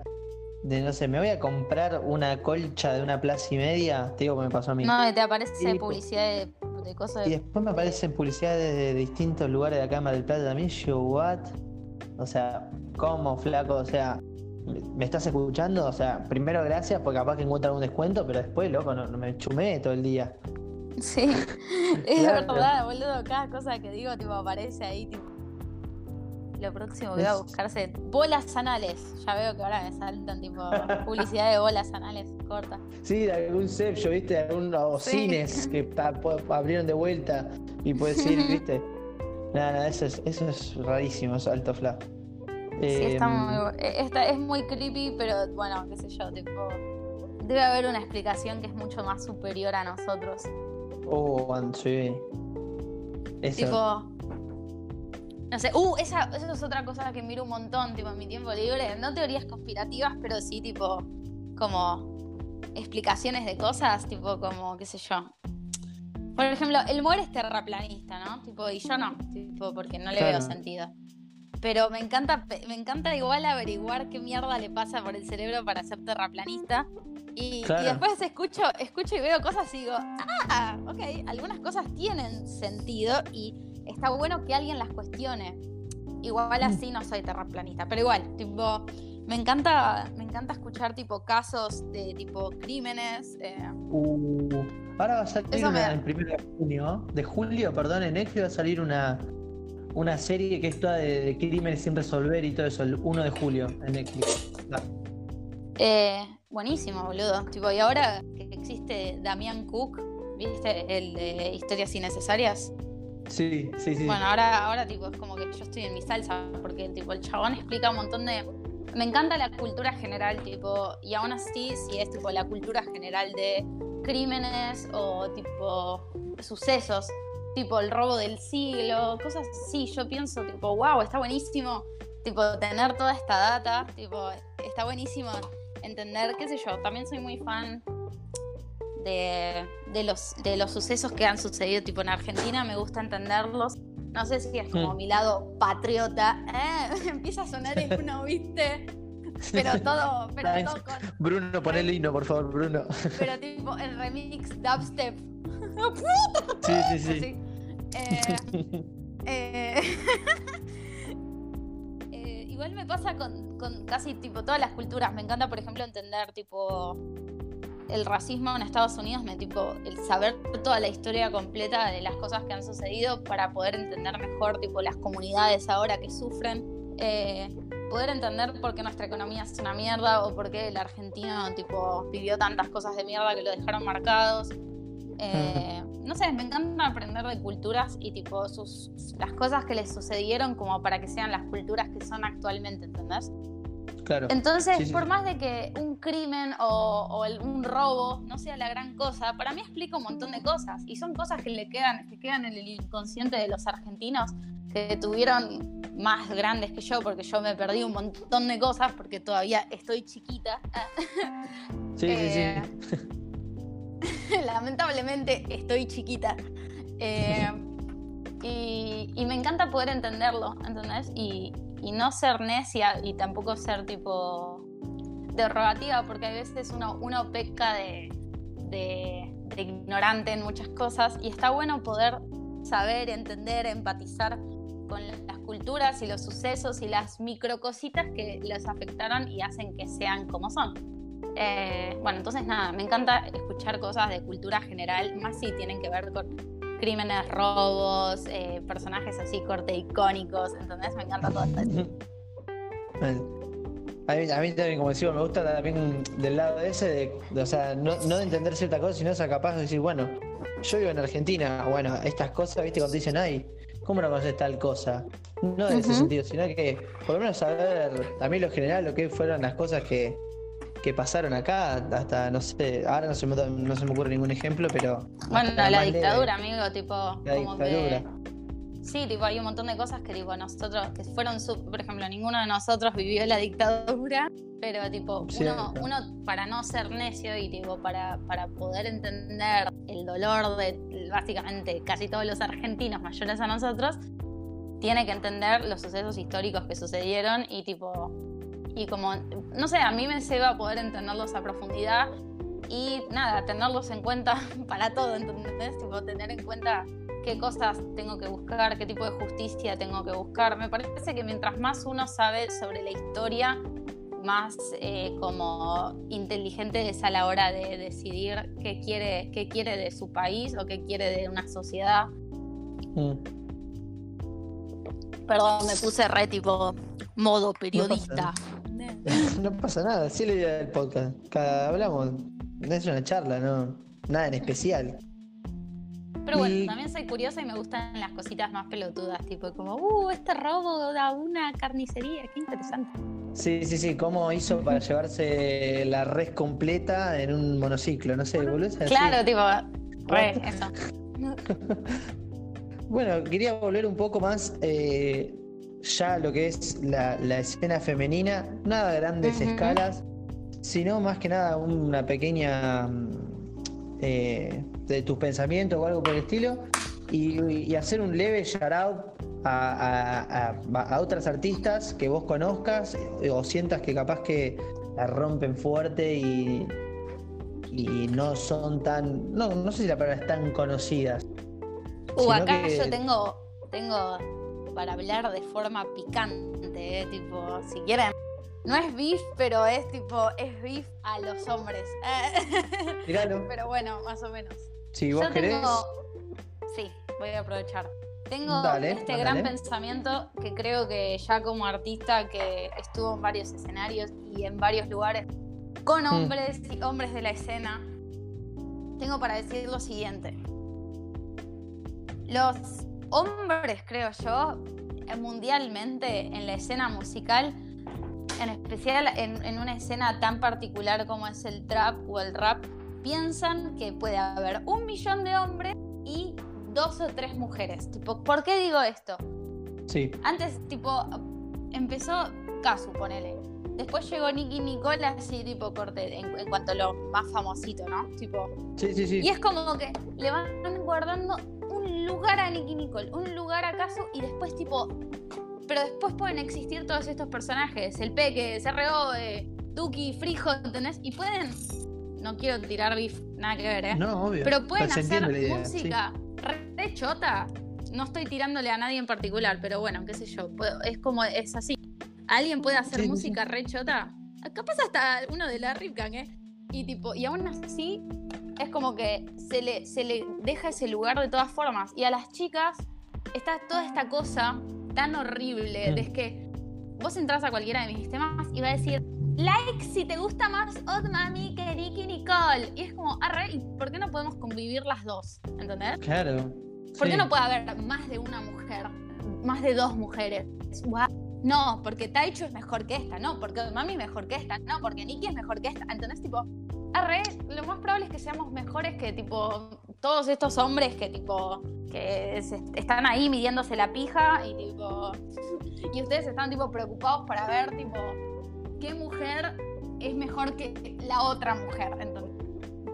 Speaker 1: de no sé, me voy a comprar una colcha de una plaza y media, te digo que me pasó a mí.
Speaker 2: No, y te aparece
Speaker 1: Sí,
Speaker 2: publicidad de, de cosas
Speaker 1: Y
Speaker 2: de...
Speaker 1: después me aparecen publicidades de distintos lugares de acá en Mar del Plata también. Yo, what? O sea, ¿cómo, flaco? O sea, ¿me estás escuchando? O sea, primero gracias porque capaz que encuentro algún descuento, pero después, loco, no, no me chumé todo el día.
Speaker 2: Sí, (laughs) es
Speaker 1: Claro.
Speaker 2: verdad, boludo. Cada cosa que digo, tipo, aparece ahí, tipo. Lo próximo que voy a buscarse. Bolas anales. Ya veo que ahora me saltan, tipo, (laughs) publicidad de bolas anales. Corta.
Speaker 1: Sí, de algún yo ¿viste? Algún, o
Speaker 2: Sí.
Speaker 1: cines que abrieron de vuelta y puedes ir, (laughs) ¿viste? Nada, nada, eso es, eso es rarísimo, es alto fla.
Speaker 2: Sí, está
Speaker 1: Em,
Speaker 2: muy. eh, Esta es muy creepy, pero bueno, qué sé yo, tipo. Debe haber una explicación que es mucho más superior a nosotros.
Speaker 1: Oh, sí. Eso.
Speaker 2: Tipo. No sé, uh, esa, esa es otra cosa que miro un montón, tipo, en mi tiempo libre. No teorías conspirativas, pero sí, tipo, como explicaciones de cosas, tipo, como, qué sé yo. Por ejemplo, el Moore es terraplanista, ¿no? Tipo, y yo no, tipo, porque no le
Speaker 1: Claro.
Speaker 2: veo sentido. Pero me encanta, me encanta igual averiguar qué mierda le pasa por el cerebro para ser terraplanista. Y, y después escucho, escucho y veo cosas y digo, ah, ok, algunas cosas tienen sentido y está bueno que alguien las cuestione. Igual así no soy terraplanista, pero igual, tipo, me encanta, me encanta escuchar tipo casos de tipo crímenes. eh,
Speaker 1: Uh, ahora va a salir
Speaker 2: me
Speaker 1: el primero de junio, de julio, perdón, en Netflix va a salir una, una serie que es toda de, de crímenes sin resolver y todo eso, el 1 de julio en Netflix. Ah,
Speaker 2: eh, buenísimo, boludo. Tipo, y ahora que existe Damián Cook, ¿viste? El de historias innecesarias.
Speaker 1: Sí, sí, sí.
Speaker 2: Bueno, ahora, ahora tipo, es como que yo estoy en mi salsa, porque tipo, el chabón explica un montón de. Me encanta la cultura general, tipo, y aún así, si es tipo la cultura general de crímenes o tipo sucesos, tipo el robo del siglo, cosas así, yo pienso, tipo, wow, está buenísimo, tipo, tener toda esta data, tipo, está buenísimo entender, qué sé yo, también soy muy fan de, de los, de los sucesos que han sucedido tipo en Argentina, me gusta entenderlos. No sé si es como
Speaker 1: Mm.
Speaker 2: mi lado patriota. ¿eh? (laughs) Empieza a sonar el uno, (laughs) ¿viste? Pero todo, pero
Speaker 1: Nice.
Speaker 2: todo con.
Speaker 1: Bruno, pon el himno, por favor, Bruno.
Speaker 2: Pero tipo el remix dubstep.
Speaker 1: Sí, sí, sí.
Speaker 2: Así. Eh, (laughs) eh, (laughs) eh, igual me pasa con, con casi tipo todas las culturas. Me encanta, por ejemplo, entender tipo el racismo en Estados Unidos, me tipo el saber toda la historia completa de las cosas que han sucedido para poder entender mejor tipo las comunidades ahora que sufren. Eh, poder entender por qué nuestra economía es una mierda o por qué el argentino tipo vivió tantas cosas de mierda que lo dejaron marcados. Eh, no sé, me encanta aprender de culturas y tipo sus las cosas que les sucedieron como para que sean las culturas que son actualmente, ¿entendés?
Speaker 1: Claro.
Speaker 2: Entonces,
Speaker 1: Sí, sí,
Speaker 2: por
Speaker 1: sí.
Speaker 2: más de que un crimen o, o el- un robo no sea la gran cosa, para mí explica un montón de cosas y son cosas que le quedan que quedan en el inconsciente de los argentinos que tuvieron más grandes que yo porque yo me perdí un montón de cosas porque todavía estoy chiquita. (laughs)
Speaker 1: Sí, sí,
Speaker 2: eh,
Speaker 1: sí. (laughs) (laughs)
Speaker 2: Lamentablemente estoy chiquita. Eh, y, me encanta poder entenderlo, ¿entendés? Y, y no ser necia y tampoco ser tipo derogativa, porque a veces uno, uno peca de, de- de ignorante en muchas cosas y está bueno poder saber, entender, empatizar con las culturas y los sucesos y las microcositas que los afectaron y hacen que sean como son. Eh, bueno, entonces nada, me encanta escuchar cosas de cultura general, más si tienen que ver con crímenes, robos, eh, personajes así corte icónicos, entonces me encanta todo esto.
Speaker 1: A mí, a mí, también, como decimos, me gusta también del lado ese, de, o sea, no, no, de entender ciertas cosas, sino ser capaz de decir, bueno, yo vivo en Argentina, bueno, estas cosas, viste, cuando dicen, ay, ¿cómo no conoces tal cosa? No en ese sentido, sino que por lo menos saber también lo general, lo que fueron las cosas que, que pasaron acá, hasta, no sé, ahora no se me, no se me ocurre ningún ejemplo, pero...
Speaker 2: Bueno, la dictadura, amigo, tipo...
Speaker 1: La
Speaker 2: como
Speaker 1: dictadura.
Speaker 2: Que... Sí, tipo, hay un montón de cosas que, tipo, nosotros, que fueron, por ejemplo, ninguno de nosotros vivió la dictadura, pero, tipo, uno, uno, para no ser necio y, tipo, para, para poder entender el dolor de, básicamente, casi todos los argentinos mayores a nosotros, tiene que entender los sucesos históricos que sucedieron y, tipo, y como, no sé, a mí me a poder entenderlos a profundidad y nada, tenerlos en cuenta (laughs) para todo, ¿entendés? Tipo, tener en cuenta qué cosas tengo que buscar, qué tipo de justicia tengo que buscar. Me parece que mientras más uno sabe sobre la historia, más eh, como inteligente es a la hora de decidir qué quiere, qué quiere de su país o qué quiere de una sociedad. Mm. Perdón, me puse re tipo modo periodista.
Speaker 1: No (laughs) pasa nada, sí le idea del podcast. Cada hablamos, no es una charla, no, nada en especial.
Speaker 2: Pero bueno, también soy curiosa y me gustan las cositas más pelotudas, tipo como, uh, este robo da una carnicería, qué interesante.
Speaker 1: Sí, sí, sí, cómo hizo para (laughs) llevarse la red completa en un monociclo, no sé, boludo.
Speaker 2: Claro, tipo, re, eso. (laughs)
Speaker 1: bueno, quería volver un poco más eh, ya lo que es la, escena femenina, nada grandes escalas, sino más que nada una pequeña eh, de tus pensamientos o algo por el estilo, y, hacer un leve shout out a, otras artistas que vos conozcas o sientas que capaz que la rompen fuerte y, y no son tan, no, no sé si la palabra es tan conocidas.
Speaker 2: Uh, acá yo tengo, tengo para hablar de forma picante, ¿eh? tipo, si quieren. No es beef, pero es tipo, es beef a los hombres. (laughs) Pero bueno, más o menos.
Speaker 1: Si vos querés.
Speaker 2: Sí, voy a aprovechar. Tengo este gran pensamiento que creo que ya como artista que estuvo en varios escenarios y en varios lugares con hmm. hombres y hombres de la escena, tengo para decir lo siguiente. Los hombres, creo yo, mundialmente en la escena musical, en especial en, una escena tan particular como es el trap o el rap, piensan que puede haber un millón de hombres y dos o tres mujeres. Tipo, ¿por qué digo esto?
Speaker 1: Sí.
Speaker 2: Antes, tipo, empezó Casu, ponele. Después llegó Nicky Nicole así, tipo, corte, en, en, cuanto a lo más famosito, ¿no? Tipo.
Speaker 1: Sí, sí, sí.
Speaker 2: Y es como que le van guardando lugar a Nicky Nicole, un lugar acaso y después tipo... Pero después pueden existir todos estos personajes, el Peque, CRO, eh, Duki, Frijo, ¿entendés? Y pueden... No quiero tirar beef, nada que ver, ¿eh?
Speaker 1: No, obvio.
Speaker 2: Pero pueden hacer música re chota. No estoy tirándole a nadie en particular, pero bueno, qué sé yo. es como, es así. ¿Alguien puede hacer música re chota? Capaz hasta uno de la Ripgang, ¿eh? Y tipo, y aún así es como que se le, se le deja ese lugar de todas formas. Y a las chicas está toda esta cosa tan horrible de que vos entras a cualquiera de mis sistemas y va a decir like si te gusta más Odd Mami que Nicky Nicole. Y es como, arre, ¿y por qué no podemos convivir las dos? ¿Entendés?
Speaker 1: Claro.
Speaker 2: ¿Por qué no puede haber más de una mujer? Más de dos mujeres. No, porque Taichu es mejor que esta, no, porque Mami es mejor que esta, no, porque Nikki es mejor que esta. Entonces, tipo, arre, lo más probable es que seamos mejores que tipo todos estos hombres que tipo que están ahí midiéndose la pija y tipo y ustedes están tipo preocupados para ver tipo qué mujer es mejor que la otra mujer entonces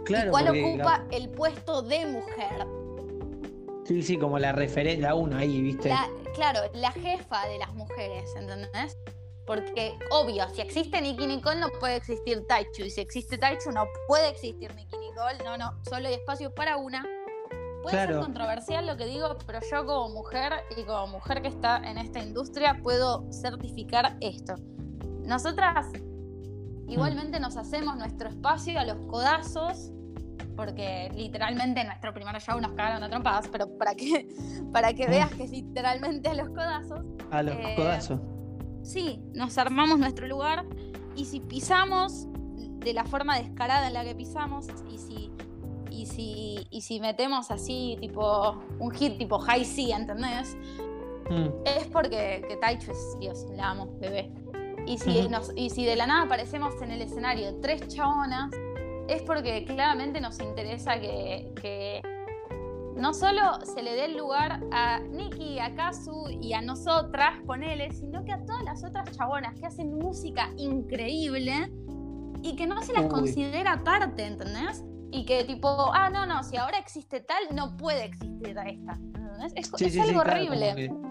Speaker 1: claro,
Speaker 2: y cuál ocupa el puesto de mujer
Speaker 1: sí sí como la referencia uno ahí viste
Speaker 2: claro la jefa de las mujeres ¿entendés? Porque, obvio, si existe Nicky Nicole, no puede existir Taichu. Y si existe Taichu, no puede existir Nicky Nicole. No, no, solo hay espacio para una. Puede ser controversial lo que digo, pero yo como mujer y como mujer que está en esta industria puedo certificar esto. Nosotras Igualmente nos hacemos nuestro espacio a los codazos, porque literalmente en nuestro primer show nos cagaron a trompadas, pero para que, (laughs) para que veas que es literalmente a los codazos.
Speaker 1: A los
Speaker 2: Eh,
Speaker 1: codazos.
Speaker 2: Sí, nos armamos nuestro lugar y si pisamos de la forma descarada en la que pisamos y si, y si, y si metemos así tipo un hit tipo high C, ¿entendés?
Speaker 1: Mm.
Speaker 2: Es porque que Taichu es Dios, la amo, bebé. Y si, nos- y si de la nada aparecemos en el escenario tres chabonas, es porque claramente nos interesa que, que no solo se le dé el lugar a Nikki, a Kazu y a nosotras, ponele, sino que a todas las otras chabonas que hacen música increíble y que no se las
Speaker 1: Uy.
Speaker 2: considera parte, ¿entendés? Y que tipo, ah, no, no, si ahora existe tal, no puede existir esta. ¿entendés? Es,
Speaker 1: Sí,
Speaker 2: es
Speaker 1: sí, sí,
Speaker 2: algo horrible.
Speaker 1: que-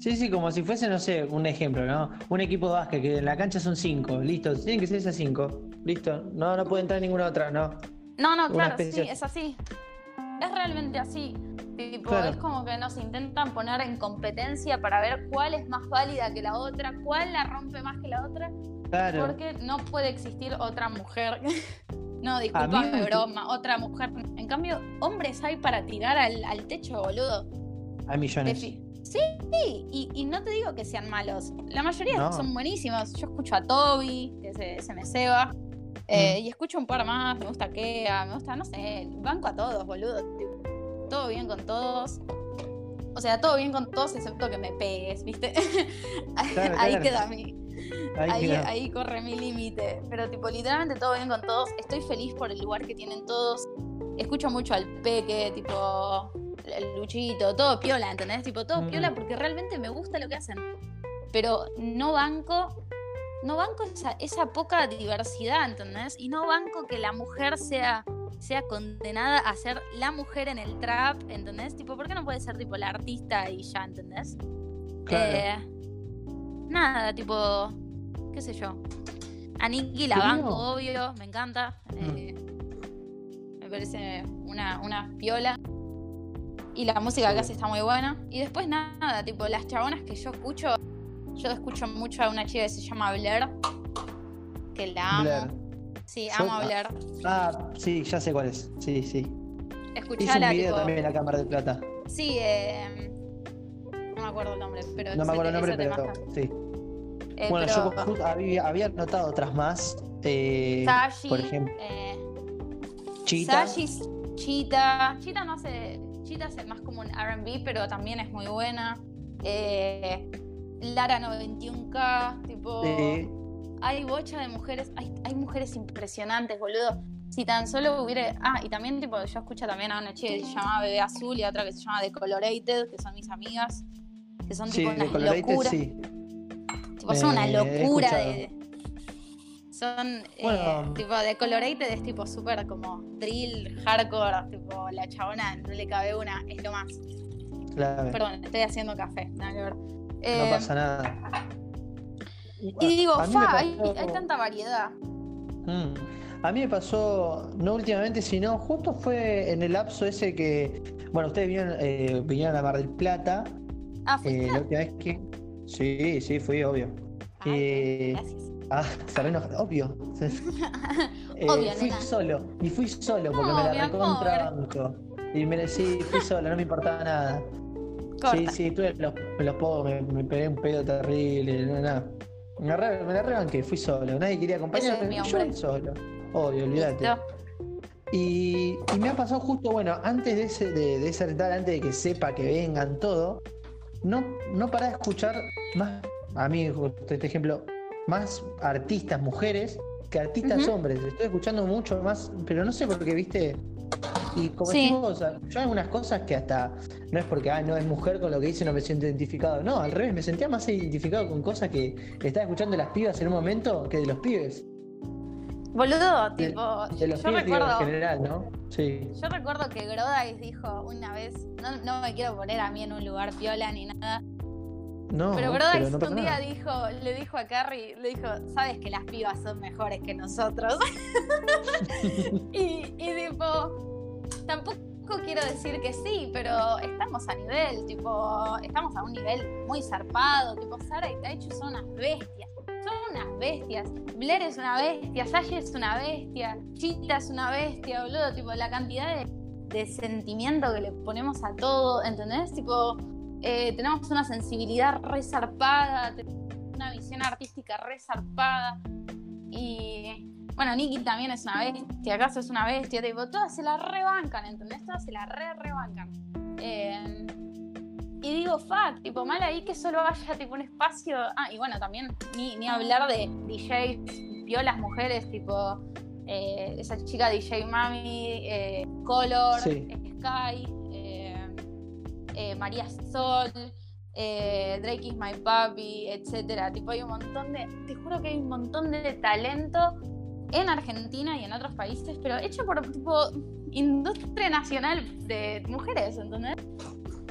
Speaker 1: Sí, sí, como si fuese, no sé, un ejemplo, ¿no? Un equipo de básquet que en la cancha son cinco, listo, tienen que ser esas cinco, listo. No, no puede entrar ninguna otra, no.
Speaker 2: No, no, claro, sí, es así. Es realmente así. Tipo,
Speaker 1: Claro.
Speaker 2: es como que nos intentan poner en competencia para ver cuál es más válida que la otra, cuál la rompe más que la otra,
Speaker 1: Claro.
Speaker 2: porque no puede existir otra mujer. (laughs) no, disculpame,
Speaker 1: me-
Speaker 2: broma, otra mujer. En cambio, hombres hay para tirar al, al techo, boludo.
Speaker 1: Hay millones.
Speaker 2: Defi- Sí, y, y no te digo que sean malos. La mayoría
Speaker 1: No.
Speaker 2: son buenísimos. Yo escucho a Toby, que se, se me ceba. Eh,
Speaker 1: Mm.
Speaker 2: Y escucho un par más. Me gusta Kea, me gusta, no sé, banco a todos, boludo. tipo, Todo bien con todos. O sea, todo bien con todos excepto que me pegues, ¿viste? (laughs)
Speaker 1: Claro,
Speaker 2: ahí
Speaker 1: claro.
Speaker 2: queda mi.
Speaker 1: Ahí
Speaker 2: Ahí,
Speaker 1: queda.
Speaker 2: ahí corre mi límite. Pero tipo, literalmente todo bien con todos. Estoy feliz por el lugar que tienen todos. Escucho mucho al Peque, tipo, el Luchito, todo piola, ¿entendés? Tipo, todo
Speaker 1: Mm.
Speaker 2: piola porque realmente me gusta lo que hacen. Pero no banco, no banco esa, esa poca diversidad, ¿entendés? Y no banco que la mujer sea, sea condenada a ser la mujer en el trap, ¿entendés? Tipo, ¿por qué no puede ser tipo la artista y ya, ¿entendés?
Speaker 1: Claro.
Speaker 2: Eh, nada, tipo, qué sé yo. A la banco, obvio, me encanta.
Speaker 1: Mm.
Speaker 2: eh, me parece una, una piola. Y la música que hace está muy buena. Y después nada, tipo, las chabonas que yo escucho, yo escucho mucho a una chica que se llama Blair, que la amo.
Speaker 1: Blair.
Speaker 2: Sí,
Speaker 1: Yo-
Speaker 2: amo a Blair.
Speaker 1: Ah, sí, ya sé cuál es. Sí, sí. Hizo un
Speaker 2: Escuchala,
Speaker 1: video
Speaker 2: tipo.
Speaker 1: también en la Cámara de Plata.
Speaker 2: Sí, eh, no me acuerdo el nombre, pero
Speaker 1: No me acuerdo el nombre, pero sí.
Speaker 2: Eh,
Speaker 1: Bueno,
Speaker 2: pero-
Speaker 1: yo había, había notado otras más. eh,
Speaker 2: Sashi,
Speaker 1: por ejemplo,
Speaker 2: eh,
Speaker 1: Chita.
Speaker 2: Sashi, Chita. Chita no hace. Chita hace más como un RB, pero también es muy buena. Eh, Lara 91K, tipo.
Speaker 1: Sí.
Speaker 2: Hay bocha de mujeres. Hay, hay mujeres impresionantes, boludo. Si tan solo hubiera. Ah, y también, tipo, yo escucho también a una chica que se llama Bebé Azul y a otra que se llama Decolorated, que son mis amigas. Que son
Speaker 1: Sí,
Speaker 2: tipo
Speaker 1: de
Speaker 2: unas locuras.
Speaker 1: sí.
Speaker 2: Tipo, son una
Speaker 1: Eh,
Speaker 2: locura de. Son, eh,
Speaker 1: Bueno.
Speaker 2: tipo, de Colorated es tipo súper como drill, hardcore, tipo, la chabona no le cabe una, es lo más.
Speaker 1: Claro.
Speaker 2: Perdón, estoy haciendo café, nada que ver.
Speaker 1: No
Speaker 2: Eh,
Speaker 1: pasa nada.
Speaker 2: Y digo, fa, hay,
Speaker 1: pasó-
Speaker 2: hay tanta variedad.
Speaker 1: Mm. A mí me pasó, no últimamente, sino justo fue en el lapso ese que, bueno, ustedes vinieron, eh, vinieron a Mar del Plata,
Speaker 2: Ah,
Speaker 1: eh, la última vez que... Sí, sí, fui, obvio.
Speaker 2: Ay,
Speaker 1: eh,
Speaker 2: gracias.
Speaker 1: Ah, se re enojó, obvio. (laughs) Eh,
Speaker 2: Obvio,
Speaker 1: fui
Speaker 2: nena.
Speaker 1: solo, y fui solo porque
Speaker 2: No,
Speaker 1: me la recontrabanco. Y me, sí, fui solo, no me importaba nada.
Speaker 2: Corta.
Speaker 1: Sí, sí, tuve los, los pocos, me, me pegué un pedo terrible, no, nada. Me, me la rebanqué, fui solo, nadie quería acompañarme, yo fui solo. Obvio, olvídate. Y, y me ha pasado justo, bueno, antes de ese, de, de ese antes de que sepa que vengan todo, no, no pará de escuchar más, a mí, justo este ejemplo, más artistas mujeres que artistas hombres. Estoy escuchando mucho más, pero no sé por qué, viste. Y como
Speaker 2: Sí.
Speaker 1: decís vos, yo algunas cosas que hasta no es porque ah, no es mujer con lo que dice, no me siento identificado. No, al revés, me sentía más identificado con cosas que estaba escuchando de las pibas en un momento que de los pibes.
Speaker 2: Boludo, tipo,
Speaker 1: De los
Speaker 2: yo
Speaker 1: pibes digo,
Speaker 2: recuerdo.
Speaker 1: en general, ¿no? Sí.
Speaker 2: Yo recuerdo que Grodais dijo una vez, no, no me quiero poner a mí en un lugar piola ni nada,
Speaker 1: No,
Speaker 2: pero Grodais
Speaker 1: no
Speaker 2: un día
Speaker 1: nada.
Speaker 2: dijo, le dijo a Carrie, le dijo, sabes que las pibas son mejores que nosotros. (laughs) y, y tipo, tampoco quiero decir que sí, pero estamos a nivel, tipo, estamos a un nivel muy zarpado, tipo, Sara y Taichu son unas bestias. son unas bestias. Blair es una bestia, Sasha es una bestia, Chita es una bestia, boludo. Tipo, la cantidad de, de sentimiento que le ponemos a todo, ¿entendés? Tipo, eh, tenemos una sensibilidad resarpada, una visión artística resarpada. Y bueno, Nicky también es una bestia, acaso es una bestia, tipo, todas se la rebancan, ¿entendés? Todas se la re rebancan. Eh, y digo, fuck, tipo, mal ahí que solo haya tipo un espacio. Ah, y bueno, también ni, ni hablar de DJs, violas mujeres, tipo eh, esa chica DJ Mami, eh, Color, Sky, eh, María Sol, Drake is my papi, etcétera. Tipo, hay un montón de. Te juro que hay un montón de talento en Argentina y en otros países, pero hecho por tipo industria nacional de mujeres, ¿entendés?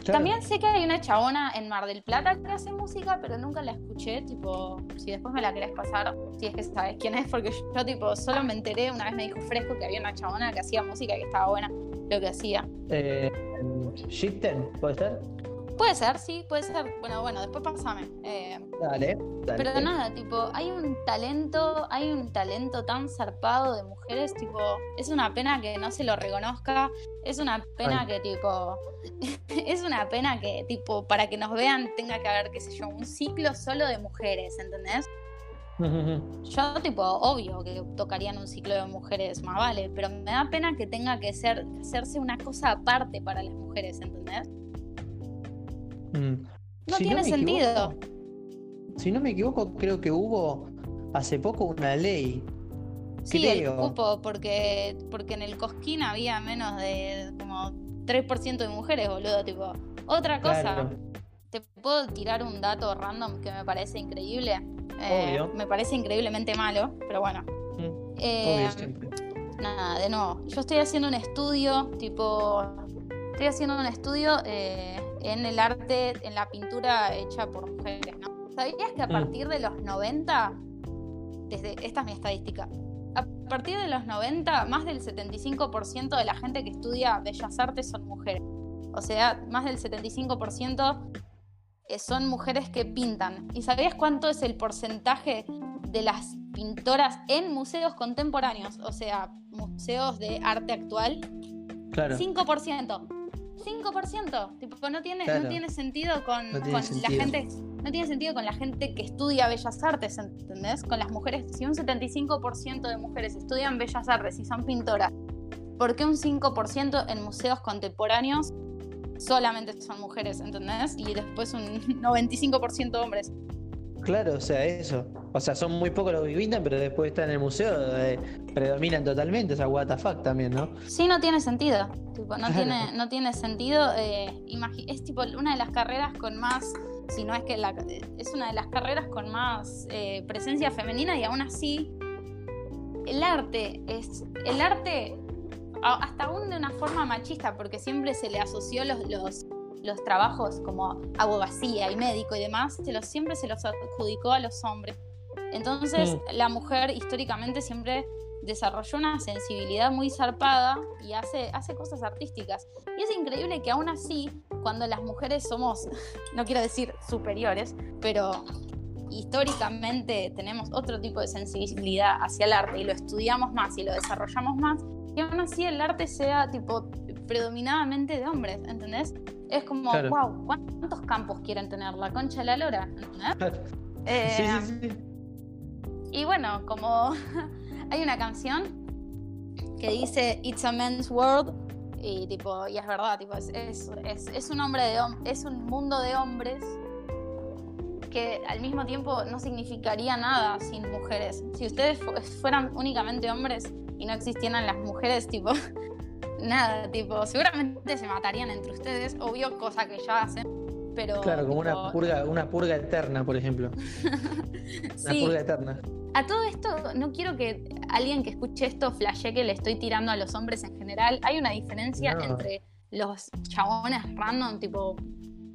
Speaker 2: También sé que hay una chabona en Mar del Plata que hace música, pero nunca la escuché, tipo, si después me la querés pasar, si es que sabes quién es, porque yo, tipo, solo me enteré, una vez me dijo Fresco que había una chabona que hacía música y que estaba buena lo que hacía.
Speaker 1: Eh, ¿puede ser?
Speaker 2: Puede ser, sí, puede ser. Bueno, bueno, después pásame.
Speaker 1: Eh, dale, dale.
Speaker 2: Pero nada, tipo, hay un talento, hay un talento tan zarpado de mujeres, tipo, es una pena que no se lo reconozca, es una pena que, tipo, (laughs) es una pena que, tipo, para que nos vean tenga que haber, qué sé yo, un ciclo solo de mujeres, ¿entendés? Yo, tipo, obvio que tocarían un ciclo de mujeres, más vale, pero me da pena que tenga que ser, hacerse una cosa aparte para las mujeres, ¿entendés?
Speaker 1: Mm.
Speaker 2: No tiene sentido.
Speaker 1: si no me equivoco, creo que hubo hace poco una ley.
Speaker 2: Sí, el cupo, porque, porque en el Cosquín había menos de como 3% de mujeres, boludo. Tipo, otra cosa. Te puedo tirar un dato random que me parece increíble. Eh, me parece increíblemente malo, pero bueno. Mm. Eh, nada, de nuevo. Yo estoy haciendo un estudio, tipo. Estoy haciendo un estudio eh, en el arte, en la pintura hecha por mujeres, ¿no? ¿Sabías que a mm. partir de los 90, desde, esta es mi estadística, a partir de los 90, más del 75% de la gente que estudia bellas artes son mujeres. O sea, más del 75% eh, son mujeres que pintan. ¿Y sabías cuánto es el porcentaje de las pintoras en museos contemporáneos? O sea, museos de arte actual.
Speaker 1: Claro.
Speaker 2: 5%. 5%. Tipo, no tiene, no tiene sentido con, la gente. No tiene sentido con la gente que estudia bellas artes, ¿entendés? Con las mujeres. Si un 75% de mujeres estudian bellas artes y son pintoras, ¿por qué un 5% en museos contemporáneos solamente son mujeres, ¿entendés? Y después un (laughs) 95% hombres.
Speaker 1: Claro, o sea, eso. O sea, son muy pocos los que pintan, pero después están en el museo, eh, predominan totalmente, o sea, what the fuck también, ¿no?
Speaker 2: Sí, no tiene sentido. Tipo, no, tiene, no tiene sentido. Eh, es tipo una de las carreras con más, si no es que la, es una de las carreras con más eh, presencia femenina y aún así el arte es, el arte hasta aún de una forma machista, porque siempre se le asoció los, los los trabajos como abogacía y médico y demás, se los, siempre se los adjudicó a los hombres. Entonces, mm. la mujer históricamente siempre desarrolló una sensibilidad muy zarpada y hace, hace cosas artísticas. Y es increíble que aún así, cuando las mujeres somos, (laughs) no quiero decir superiores, pero históricamente tenemos otro tipo de sensibilidad hacia el arte y lo estudiamos más y lo desarrollamos más, y aún así el arte sea tipo predominadamente de hombres, ¿entendés? Es como, wow, ¿cuántos campos quieren tener? La concha de la lora,
Speaker 1: eh, sí, sí, sí.
Speaker 2: Y bueno, como (laughs) hay una canción que dice It's a Men's World y tipo, y es verdad, tipo, es, es, un hombre de es un mundo de hombres que al mismo tiempo no significaría nada sin mujeres. Si ustedes fueran únicamente hombres y no existieran las mujeres, tipo, (laughs) nada, tipo, seguramente se matarían entre ustedes, obvio, cosa que ya hacen, pero...
Speaker 1: Claro, como una, purga, una purga eterna, por ejemplo. (laughs) Una purga eterna.
Speaker 2: A todo esto, no quiero que alguien que escuche esto flashe que le estoy tirando a los hombres en general. Hay una diferencia entre los chabones random, tipo,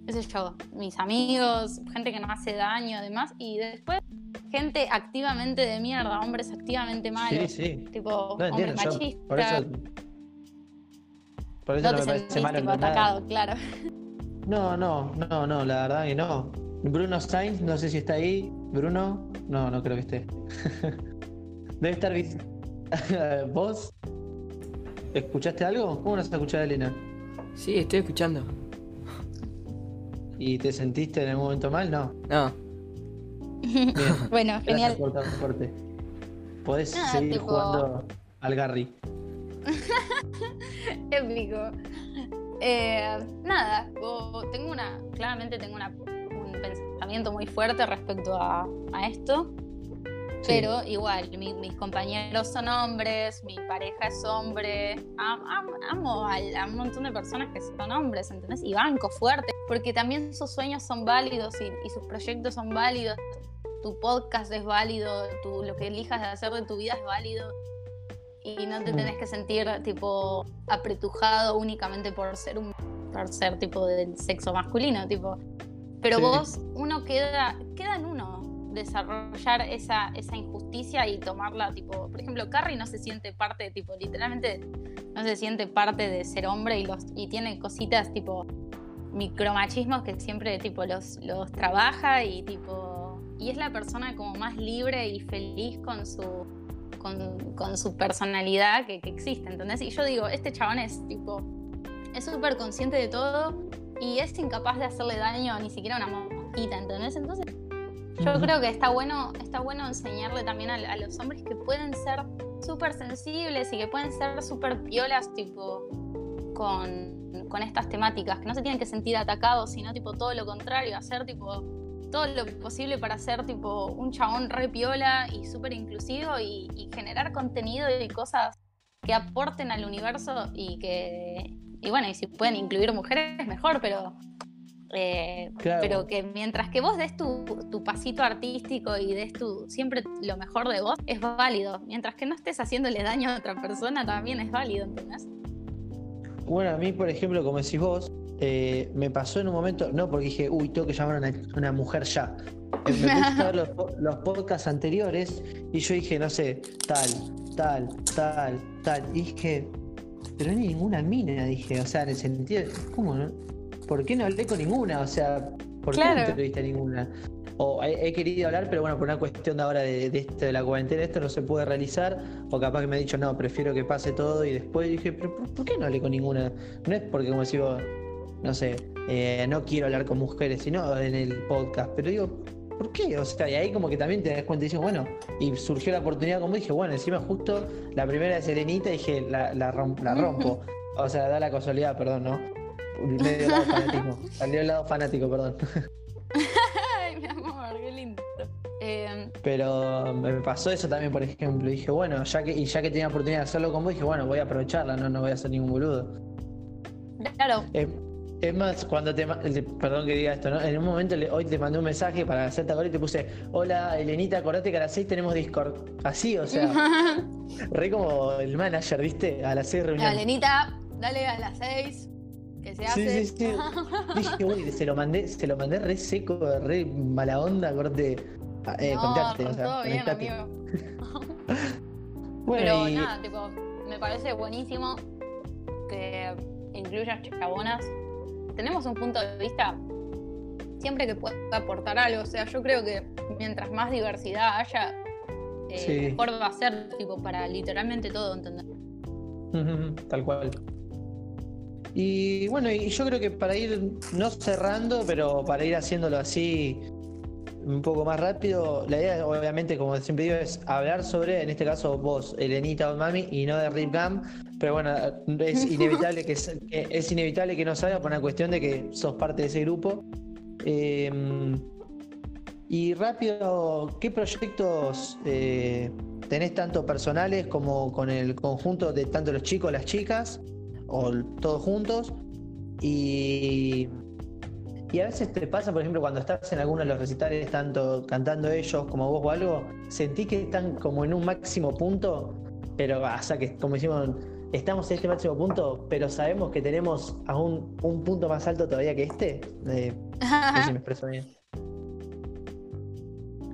Speaker 2: qué sé yo, mis amigos, gente que no hace daño, además, y después gente activamente de mierda, hombres activamente malos.
Speaker 1: Sí, sí.
Speaker 2: Tipo, hombres machistas.
Speaker 1: por eso por eso no, me parece malo
Speaker 2: atacado, claro.
Speaker 1: No, no, no, no, la verdad que no. Bruno Sainz, no sé si está ahí. Bruno. No, no creo que esté. (laughs) Debe estar. (laughs) ¿Vos? ¿Escuchaste algo? ¿Cómo nos escuchado Elena?
Speaker 3: Sí, estoy escuchando.
Speaker 1: ¿Y te sentiste en algún momento mal? No.
Speaker 3: No. (laughs)
Speaker 2: bueno, genial.
Speaker 1: Podés seguir jugando al Garry. (laughs)
Speaker 2: Épico. Eh, nada, tengo una, claramente tengo una, un pensamiento muy fuerte respecto a, esto. Pero igual, mis compañeros son hombres, mi pareja es hombre. amo a, un montón de personas que son hombres, ¿entendés? Y banco fuerte, porque también sus sueños son válidos y, sus proyectos son válidos. Tu podcast es válido, tu, lo que elijas de hacer de tu vida es válido y no te tenés que sentir tipo apretujado únicamente por ser un por ser tipo del sexo masculino, tipo. Pero vos, uno queda, queda en uno desarrollar esa, esa injusticia y tomarla, tipo, por ejemplo, Carrie no se siente parte, tipo, literalmente no se siente parte de ser hombre y los y tiene cositas tipo micromachismos que siempre tipo los, los trabaja y tipo y es la persona como más libre y feliz con su con, su personalidad que, existe, ¿entendés? Y yo digo, este chabón es tipo, es súper consciente de todo y es incapaz de hacerle daño ni siquiera a una mosquita, ¿entendés? Entonces, yo creo que está bueno, está bueno enseñarle también a, los hombres que pueden ser súper sensibles y que pueden ser súper piolas, tipo, con, con estas temáticas, que no se tienen que sentir atacados, sino tipo todo lo contrario, hacer tipo todo lo posible para ser tipo un chabón re piola y súper inclusivo y, generar contenido y cosas que aporten al universo y que, y bueno, y si pueden incluir mujeres mejor, pero, eh, pero que mientras que vos des tu, tu, pasito artístico y des tu, siempre lo mejor de vos, es válido. Mientras que no estés haciéndole daño a otra persona, también es válido, ¿entendés?
Speaker 1: Bueno, a mí, por ejemplo, como decís vos, eh, me pasó en un momento, no porque dije, uy, tengo que llamar a una, mujer ya. Me puse a (laughs) ver los, los, podcasts anteriores y yo dije, no sé, tal, tal, tal, tal. Y dije, pero no hay ninguna mina, dije, o sea, en el sentido, ¿cómo no? ¿Por qué no hablé con ninguna? O sea, ¿por qué no entrevisté a ninguna? O he, querido hablar, pero bueno, por una cuestión de ahora de, de, de la cuarentena, esto no se puede realizar. O capaz que me ha dicho, no, prefiero que pase todo. Y después dije, pero ¿por, qué no hablé con ninguna? No es porque, como decía no sé, eh, no quiero hablar con mujeres, sino en el podcast. Pero digo, ¿por qué? O sea, y ahí como que también te das cuenta y dices, bueno, y surgió la oportunidad, como dije, bueno, encima justo la primera de Serenita dije, la, la, rompo. O sea, da la casualidad, perdón, ¿no? Medio lado (laughs) fanático. Salió el lado fanático, perdón. (laughs)
Speaker 2: Ay, mi amor, qué lindo.
Speaker 1: Em, Pero me pasó eso también, por ejemplo. Dije, bueno, ya que, y ya que tenía oportunidad de hacerlo con vos, dije, bueno, voy a aprovecharla, no, no voy a hacer ningún boludo.
Speaker 2: Claro.
Speaker 1: Eh, es más, cuando te. Perdón que diga esto, ¿no? En un momento hoy te mandé un mensaje para hacerte acordar y te puse: Hola, Elenita, acordate que a las 6 tenemos Discord. Así, o sea. (laughs) re como el manager, ¿viste? A las 6 reuniones.
Speaker 2: Elenita, dale a las 6. Que se hace. Sí, sí, sí.
Speaker 1: Dije, uy, se lo mandé, se lo mandé re seco, re mala onda, corte.
Speaker 2: Eh, no, contarte, o sea, todo bien, amigo. (laughs) bueno, Pero nada, tipo, me parece buenísimo que incluyas chabonas tenemos un punto de vista siempre que pueda aportar algo. O sea, yo creo que mientras más diversidad haya, eh, mejor va a ser, tipo, para literalmente todo, ¿entendés?
Speaker 1: Tal cual. Y bueno, y yo creo que para ir, no cerrando, pero para ir haciéndolo así un poco más rápido, la idea obviamente, como siempre digo, es hablar sobre, en este caso vos, Elenita o Mami, y no de Rip Gam, pero bueno, es (laughs) inevitable que, es inevitable que no salga por una cuestión de que sos parte de ese grupo. Em, y rápido, ¿qué proyectos eh, tenés tanto personales como con el conjunto de tanto los chicos, las chicas, o todos juntos? Y, y a veces te pasa, por ejemplo, cuando estás en alguno de los recitales, tanto cantando ellos como vos o algo, sentís que están como en un máximo punto, pero hasta que, como decimos, estamos en este máximo punto, pero sabemos que tenemos aún un punto más alto todavía que este. Eh, no sé si me expreso bien.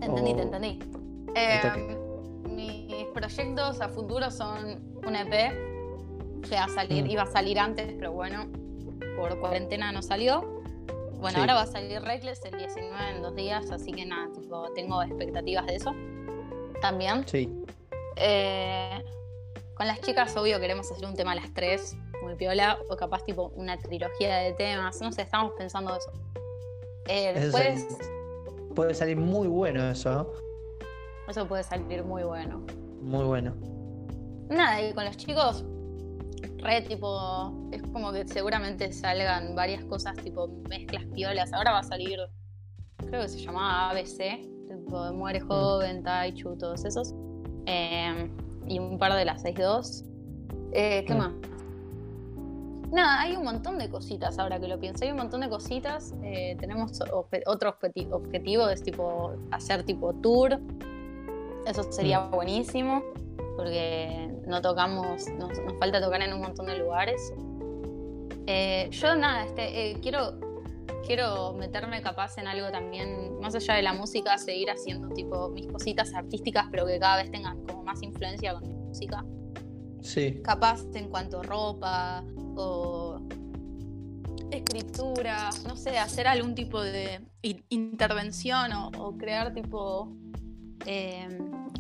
Speaker 2: Entendí, te entendí. Eh, mis proyectos a futuro son un EP que a salir, mm. iba a salir antes, pero bueno, por cuarentena no salió. Bueno,
Speaker 1: Sí.
Speaker 2: ahora va a salir Reckless el 19 en dos días, así que nada, tipo, tengo expectativas de eso. También.
Speaker 1: Sí.
Speaker 2: Eh, con las chicas, obvio, queremos hacer un tema a las tres, muy piola, o capaz tipo una trilogía de temas, no sé, estamos pensando eso. Eh,
Speaker 1: Eso
Speaker 2: después,
Speaker 1: puede salir muy bueno eso, ¿no?
Speaker 2: eso puede salir muy bueno.
Speaker 1: Muy bueno.
Speaker 2: Nada, y con los chicos, re tipo, es como que seguramente salgan varias cosas, tipo mezclas piolas. Ahora va a salir, creo que se llamaba ABC, tipo Muere Joven, Taichu, todos esos. Eh, y un par de las 6-2. Eh, ¿Qué
Speaker 1: Mm.
Speaker 2: más? Nada, hay un montón de cositas ahora que lo pienso. Hay un montón de cositas. Eh, tenemos obje- otro objeti- objetivo, es tipo hacer tipo tour. Eso sería
Speaker 1: Mm.
Speaker 2: buenísimo porque no tocamos, nos, nos falta tocar en un montón de lugares. Eh, yo nada, este, eh, quiero, quiero meterme capaz en algo también, más allá de la música, seguir haciendo tipo mis cositas artísticas, pero que cada vez tengan como más influencia con mi música.
Speaker 1: Sí.
Speaker 2: Capaz en cuanto a ropa o escritura, no sé, hacer algún tipo de in- intervención o, o crear tipo eh,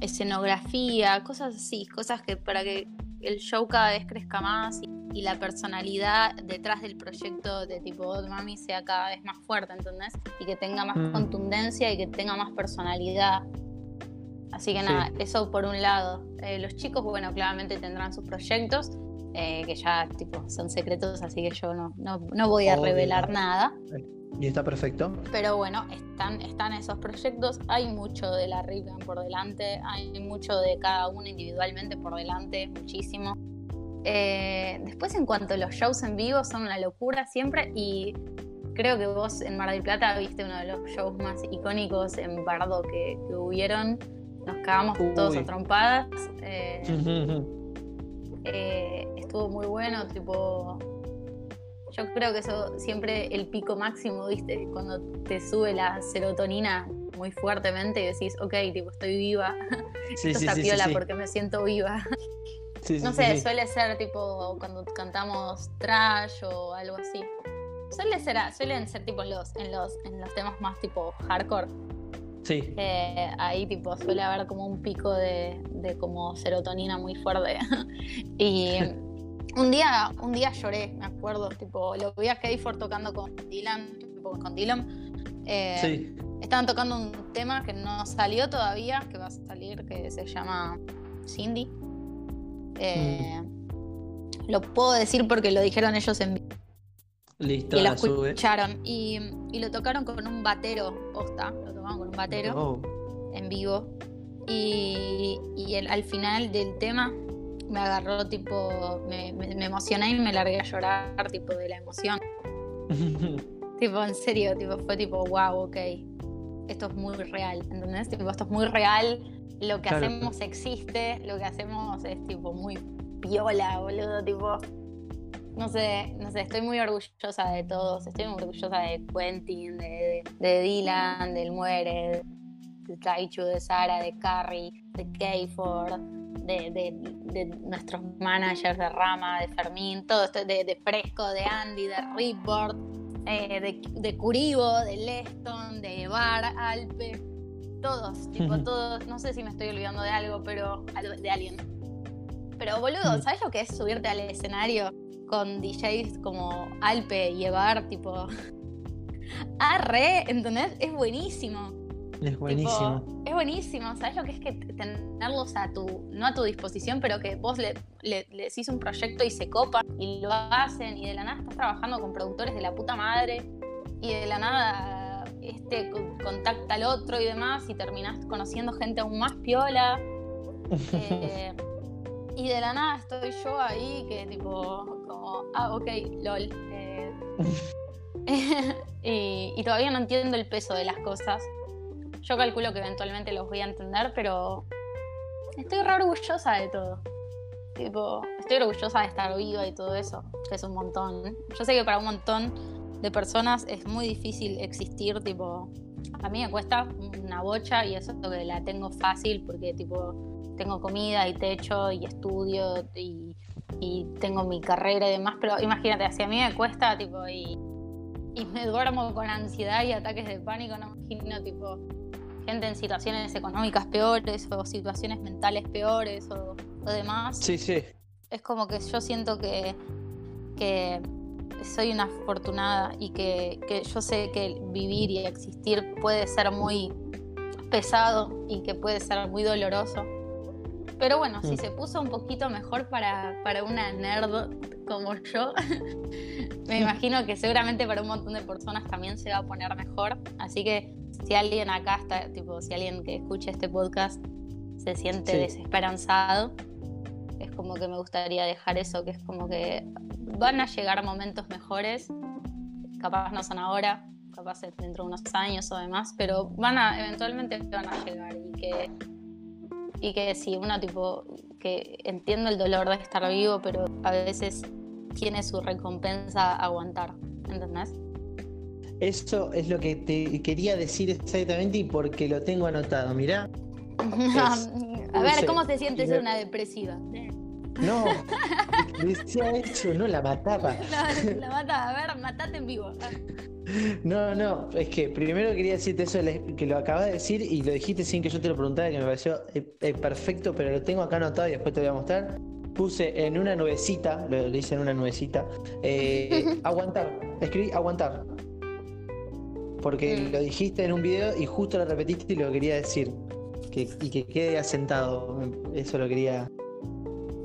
Speaker 2: escenografía, cosas así, cosas que para que el show cada vez crezca más y, y la personalidad detrás del proyecto de tipo Odd Mami sea cada vez más fuerte, ¿entendés? Y que tenga más
Speaker 1: Mm.
Speaker 2: contundencia y que tenga más personalidad. Así que
Speaker 1: Sí.
Speaker 2: nada, eso por un lado. Eh, los chicos, bueno, claramente tendrán sus proyectos, eh, que ya tipo son secretos, así que yo no, no, no voy a
Speaker 1: Obvio.
Speaker 2: revelar nada.
Speaker 1: Y está perfecto.
Speaker 2: Pero bueno, están, están esos proyectos. Hay mucho de la Ribbon por delante, hay mucho de cada uno individualmente por delante, muchísimo. Eh, después, en cuanto a los shows en vivo, son una locura siempre. Y creo que vos en Mar del Plata viste uno de los shows más icónicos en Bardo que, que hubieron. Nos cagamos todos a trompadas. Eh, (laughs) eh, estuvo muy bueno, tipo. Yo creo que eso siempre el pico máximo, ¿viste? Cuando te sube la serotonina muy fuertemente y decís, ok, tipo, estoy viva. (laughs)
Speaker 1: Sí,
Speaker 2: Esto
Speaker 1: sí,
Speaker 2: está
Speaker 1: sí,
Speaker 2: piola porque me siento viva. No sé, suele ser tipo cuando cantamos trash o algo así. Suele ser, suelen ser tipo en los, en los, en los temas más tipo hardcore.
Speaker 1: Sí.
Speaker 2: Eh, ahí tipo suele haber como un pico de, de como serotonina muy fuerte. (laughs) y (laughs) un día, un día lloré, me acuerdo, tipo, lo vi a Hayford tocando con Dylan, tipo, con Dylan. Eh,
Speaker 1: Sí.
Speaker 2: Estaban tocando un tema que no salió todavía, que va a salir, que se llama Cindy. Eh, Lo puedo decir porque lo dijeron ellos en vivo
Speaker 1: Listo,
Speaker 2: y lo escucharon. Y, y lo tocaron con un batero, posta, lo tocaron con un batero
Speaker 1: Oh,
Speaker 2: en vivo. Y, y el- al final del tema me agarró, tipo, me, me- me emocioné y me largué a llorar, tipo, de la emoción. (laughs) Tipo, en serio, tipo, fue tipo, wow, ok, esto es muy real, ¿entendés? Tipo, esto es muy real, lo que
Speaker 1: Claro.
Speaker 2: hacemos existe, lo que hacemos es tipo muy piola, boludo, tipo, no sé, no sé, estoy muy orgullosa de todos, estoy muy orgullosa de Quentin, de, de, de Dylan, del Muere, de Taichu, de Sara, de Carrie, de Kayford, de, de, de nuestros managers de Rama, de Fermín, todo esto, de, de Fresco, de Andy, de Ripboard, eh, de, de Curibo, de Leston, de Bar, Alpe, todos, tipo todos, no sé si me estoy olvidando de algo, pero de alguien. Pero boludo,
Speaker 1: Ujú.
Speaker 2: ¿sabes lo que es subirte al escenario con DJs como Alpe y Evar, tipo... (laughs) Arre, ¿entendés? Es buenísimo.
Speaker 1: Es
Speaker 2: Tipo,
Speaker 1: buenísimo.
Speaker 2: es buenísimo, ¿sabes lo que es que tenerlos a tu, no a tu disposición, pero que vos le, le, le decís un proyecto y se copan y lo hacen y de la nada estás trabajando con productores de la puta madre y de la nada este co- contacta al otro y demás y terminás conociendo gente aún más piola. (laughs) eh, y de la nada estoy yo ahí que tipo, como, ah, ok, lol. eh. (laughs) (laughs) y, y todavía no entiendo el peso de las cosas. Yo calculo que eventualmente los voy a entender, pero estoy re orgullosa de todo. Tipo, estoy orgullosa de estar viva y todo eso, es un montón. Yo sé que para un montón de personas es muy difícil existir, tipo, a mí me cuesta una bocha y eso que la tengo fácil porque tipo tengo comida y techo y estudio y, tengo mi carrera y demás, pero imagínate, si a mí me cuesta tipo y y me duermo con ansiedad y ataques de pánico, no imagino tipo gente en situaciones económicas peores o situaciones mentales peores o, demás.
Speaker 1: Sí, sí.
Speaker 2: Es como que yo siento que, que soy una afortunada y que, que yo sé que vivir y existir puede ser muy pesado y que puede ser muy doloroso. Pero bueno, si mm. se puso un poquito mejor para, para una nerd como yo, (laughs) me imagino que seguramente para un montón de personas también se va a poner mejor. Así que si alguien acá está, tipo, si alguien que escucha este podcast se siente desesperanzado, es como que me gustaría dejar eso, que es como que van a llegar momentos mejores, capaz no son ahora, capaz dentro de unos años o demás, pero van a, eventualmente van a llegar y que, y que si uno tipo, que entiende el dolor de estar vivo, pero a veces tiene su recompensa aguantar, ¿entendés?
Speaker 1: Eso es lo que te quería decir exactamente y porque lo tengo anotado. Mirá. (laughs)
Speaker 2: a ver, ¿cómo se siente ser una depresiva?
Speaker 1: No, (laughs) decía eso, no la mataba. (laughs)
Speaker 2: la mataba, a ver, matate en vivo.
Speaker 1: No, no, es que primero quería decirte eso que lo acabas de decir y lo dijiste sin que yo te lo preguntara, que me pareció eh, eh, perfecto, pero lo tengo acá anotado y después te voy a mostrar. Puse en una nubecita, lo hice en una nubecita, eh, aguantar, escribí aguantar. Porque mm. lo dijiste en un video y justo lo repetiste y lo quería decir. y que quede asentado. Eso lo quería.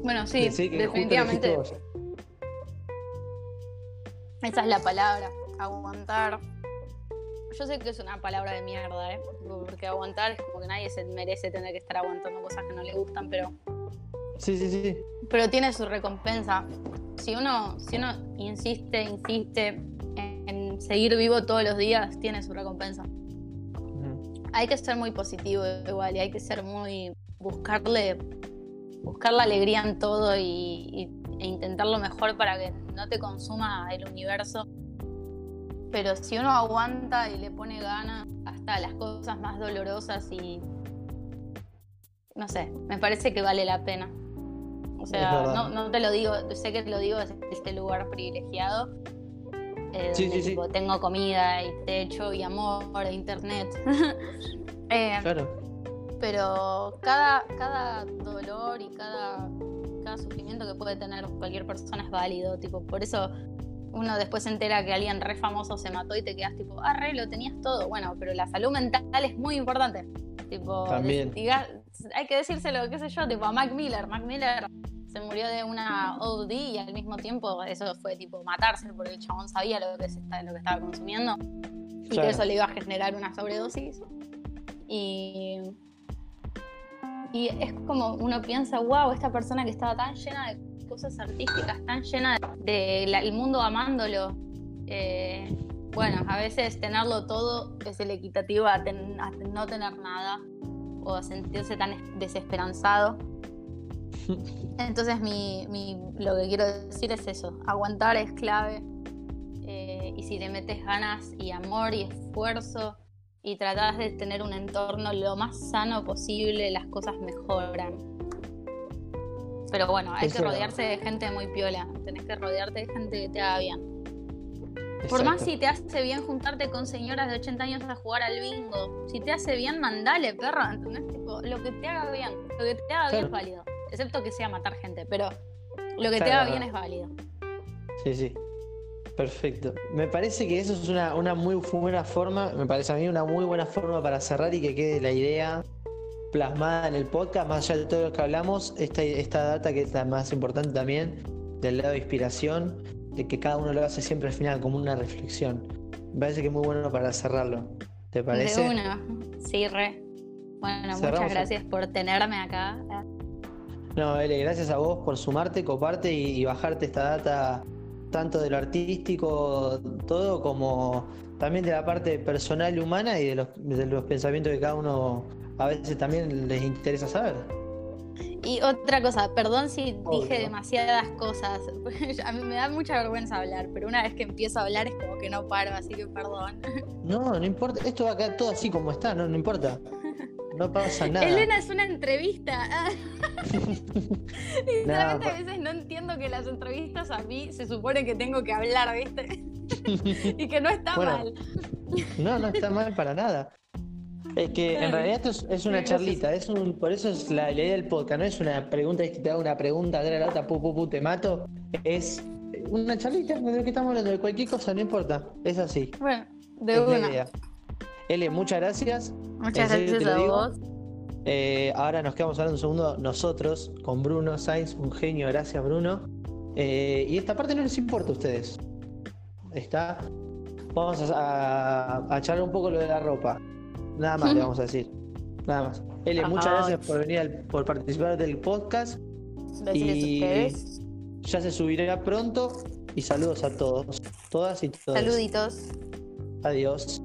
Speaker 2: Bueno, sí, definitivamente. Esa es la palabra aguantar. Yo sé que es una palabra de mierda, ¿eh? Porque aguantar es como que nadie se merece tener que estar aguantando cosas que no le gustan, pero.
Speaker 1: Sí, sí, sí.
Speaker 2: Pero tiene su recompensa. Si uno, si uno insiste, insiste seguir vivo todos los días, tiene su recompensa. Hay que ser muy positivo igual y hay que ser muy. buscarle. buscar la alegría en todo y, e intentar lo mejor para que no te consuma el universo pero si uno aguanta y le pone ganas hasta las cosas más dolorosas y no sé, me parece que vale la pena. O sea, no, te lo digo, sé que te lo digo desde este lugar privilegiado. Eh, sí, tengo comida y techo y amor e internet. (laughs) Eh, claro. Pero cada, cada dolor y cada, cada sufrimiento que puede tener cualquier persona es válido. Tipo, por eso uno después se entera que alguien re famoso se mató y te quedas tipo, ah, re, lo tenías todo. Bueno, pero la salud mental es muy importante. Tipo,
Speaker 1: También.
Speaker 2: hay que decírselo, qué sé yo, tipo a Mac Miller. Mac Miller se murió de una OD y al mismo tiempo eso fue tipo matarse porque el chabón sabía lo que, lo que estaba consumiendo y que eso le iba a generar una sobredosis. Y, y es como uno piensa, wow, esta persona que estaba tan llena de cosas artísticas, tan llena del de mundo amándolo. Eh, bueno, a veces tenerlo todo es el equitativo a, no tener nada o a sentirse tan desesperanzado. Entonces mi, lo que quiero decir es eso, aguantar es clave eh, y si le metes ganas y amor y esfuerzo y tratas de tener un entorno lo más sano posible, las cosas mejoran. Pero bueno, hay que rodearse de gente muy piola. Tenés que rodearte de gente que te haga bien. Por más si te hace bien juntarte con señoras de 80 años a jugar al bingo. Si te hace bien, mandale, perro. ¿Entendés? Tipo, lo que te haga bien. Lo que te haga bien es válido. Excepto que sea matar gente, pero lo que te haga bien es válido.
Speaker 1: Sí, sí. Perfecto. Me parece que eso es una, una muy buena forma, me parece a mí una muy buena forma para cerrar y que quede la idea plasmada en el podcast, más allá de todo lo que hablamos, esta, esta data que es la más importante también, del lado de inspiración, de que cada uno lo hace siempre al final como una reflexión. Me parece que es muy bueno para cerrarlo. ¿Te parece?
Speaker 2: De una, sí, re. Bueno, muchas gracias por tenerme acá.
Speaker 1: No, Ele, gracias a vos por sumarte, coparte y, bajarte esta data tanto de lo artístico, todo, como también de la parte personal y humana y de los, de los pensamientos que cada uno a veces también les interesa saber.
Speaker 2: Y otra cosa, perdón si dije demasiadas cosas. (laughs) a mí me da mucha vergüenza hablar, pero una vez que empiezo a hablar es como que no paro, así que perdón.
Speaker 1: No, no importa. Esto va a quedar todo así como está, no, no importa. (laughs) No pasa nada.
Speaker 2: Elena es una entrevista. (laughs) (laughs) Sinceramente a veces no entiendo que las entrevistas a mí se supone que tengo que hablar, ¿viste? (laughs) y que no está
Speaker 1: Bueno.
Speaker 2: mal.
Speaker 1: No, no está mal para nada. Es que en realidad esto es, es una charlita, es un, por eso es la, la idea del podcast, no es una pregunta, es que te hago una pregunta, de la otra, pu, pu, pu, te mato. Es una charlita de lo que estamos hablando, de cualquier cosa, no importa. Es así.
Speaker 2: Bueno, de
Speaker 1: es
Speaker 2: una.
Speaker 1: L, muchas gracias.
Speaker 2: Muchas
Speaker 1: serio
Speaker 2: gracias a vos.
Speaker 1: Eh, ahora nos quedamos hablando un segundo nosotros con Bruno Sainz, un genio, gracias Bruno. Eh, y esta parte no les importa a ustedes. Está. Vamos a, a, a charlar un poco lo de la ropa. Nada más le (laughs) vamos a decir. Nada más.
Speaker 2: Por
Speaker 1: muchas gracias por venir al- por participar del podcast. Y
Speaker 2: a ustedes.
Speaker 1: ya se subirá pronto. Y saludos a todos, todas y todos.
Speaker 2: Saluditos.
Speaker 1: Adiós.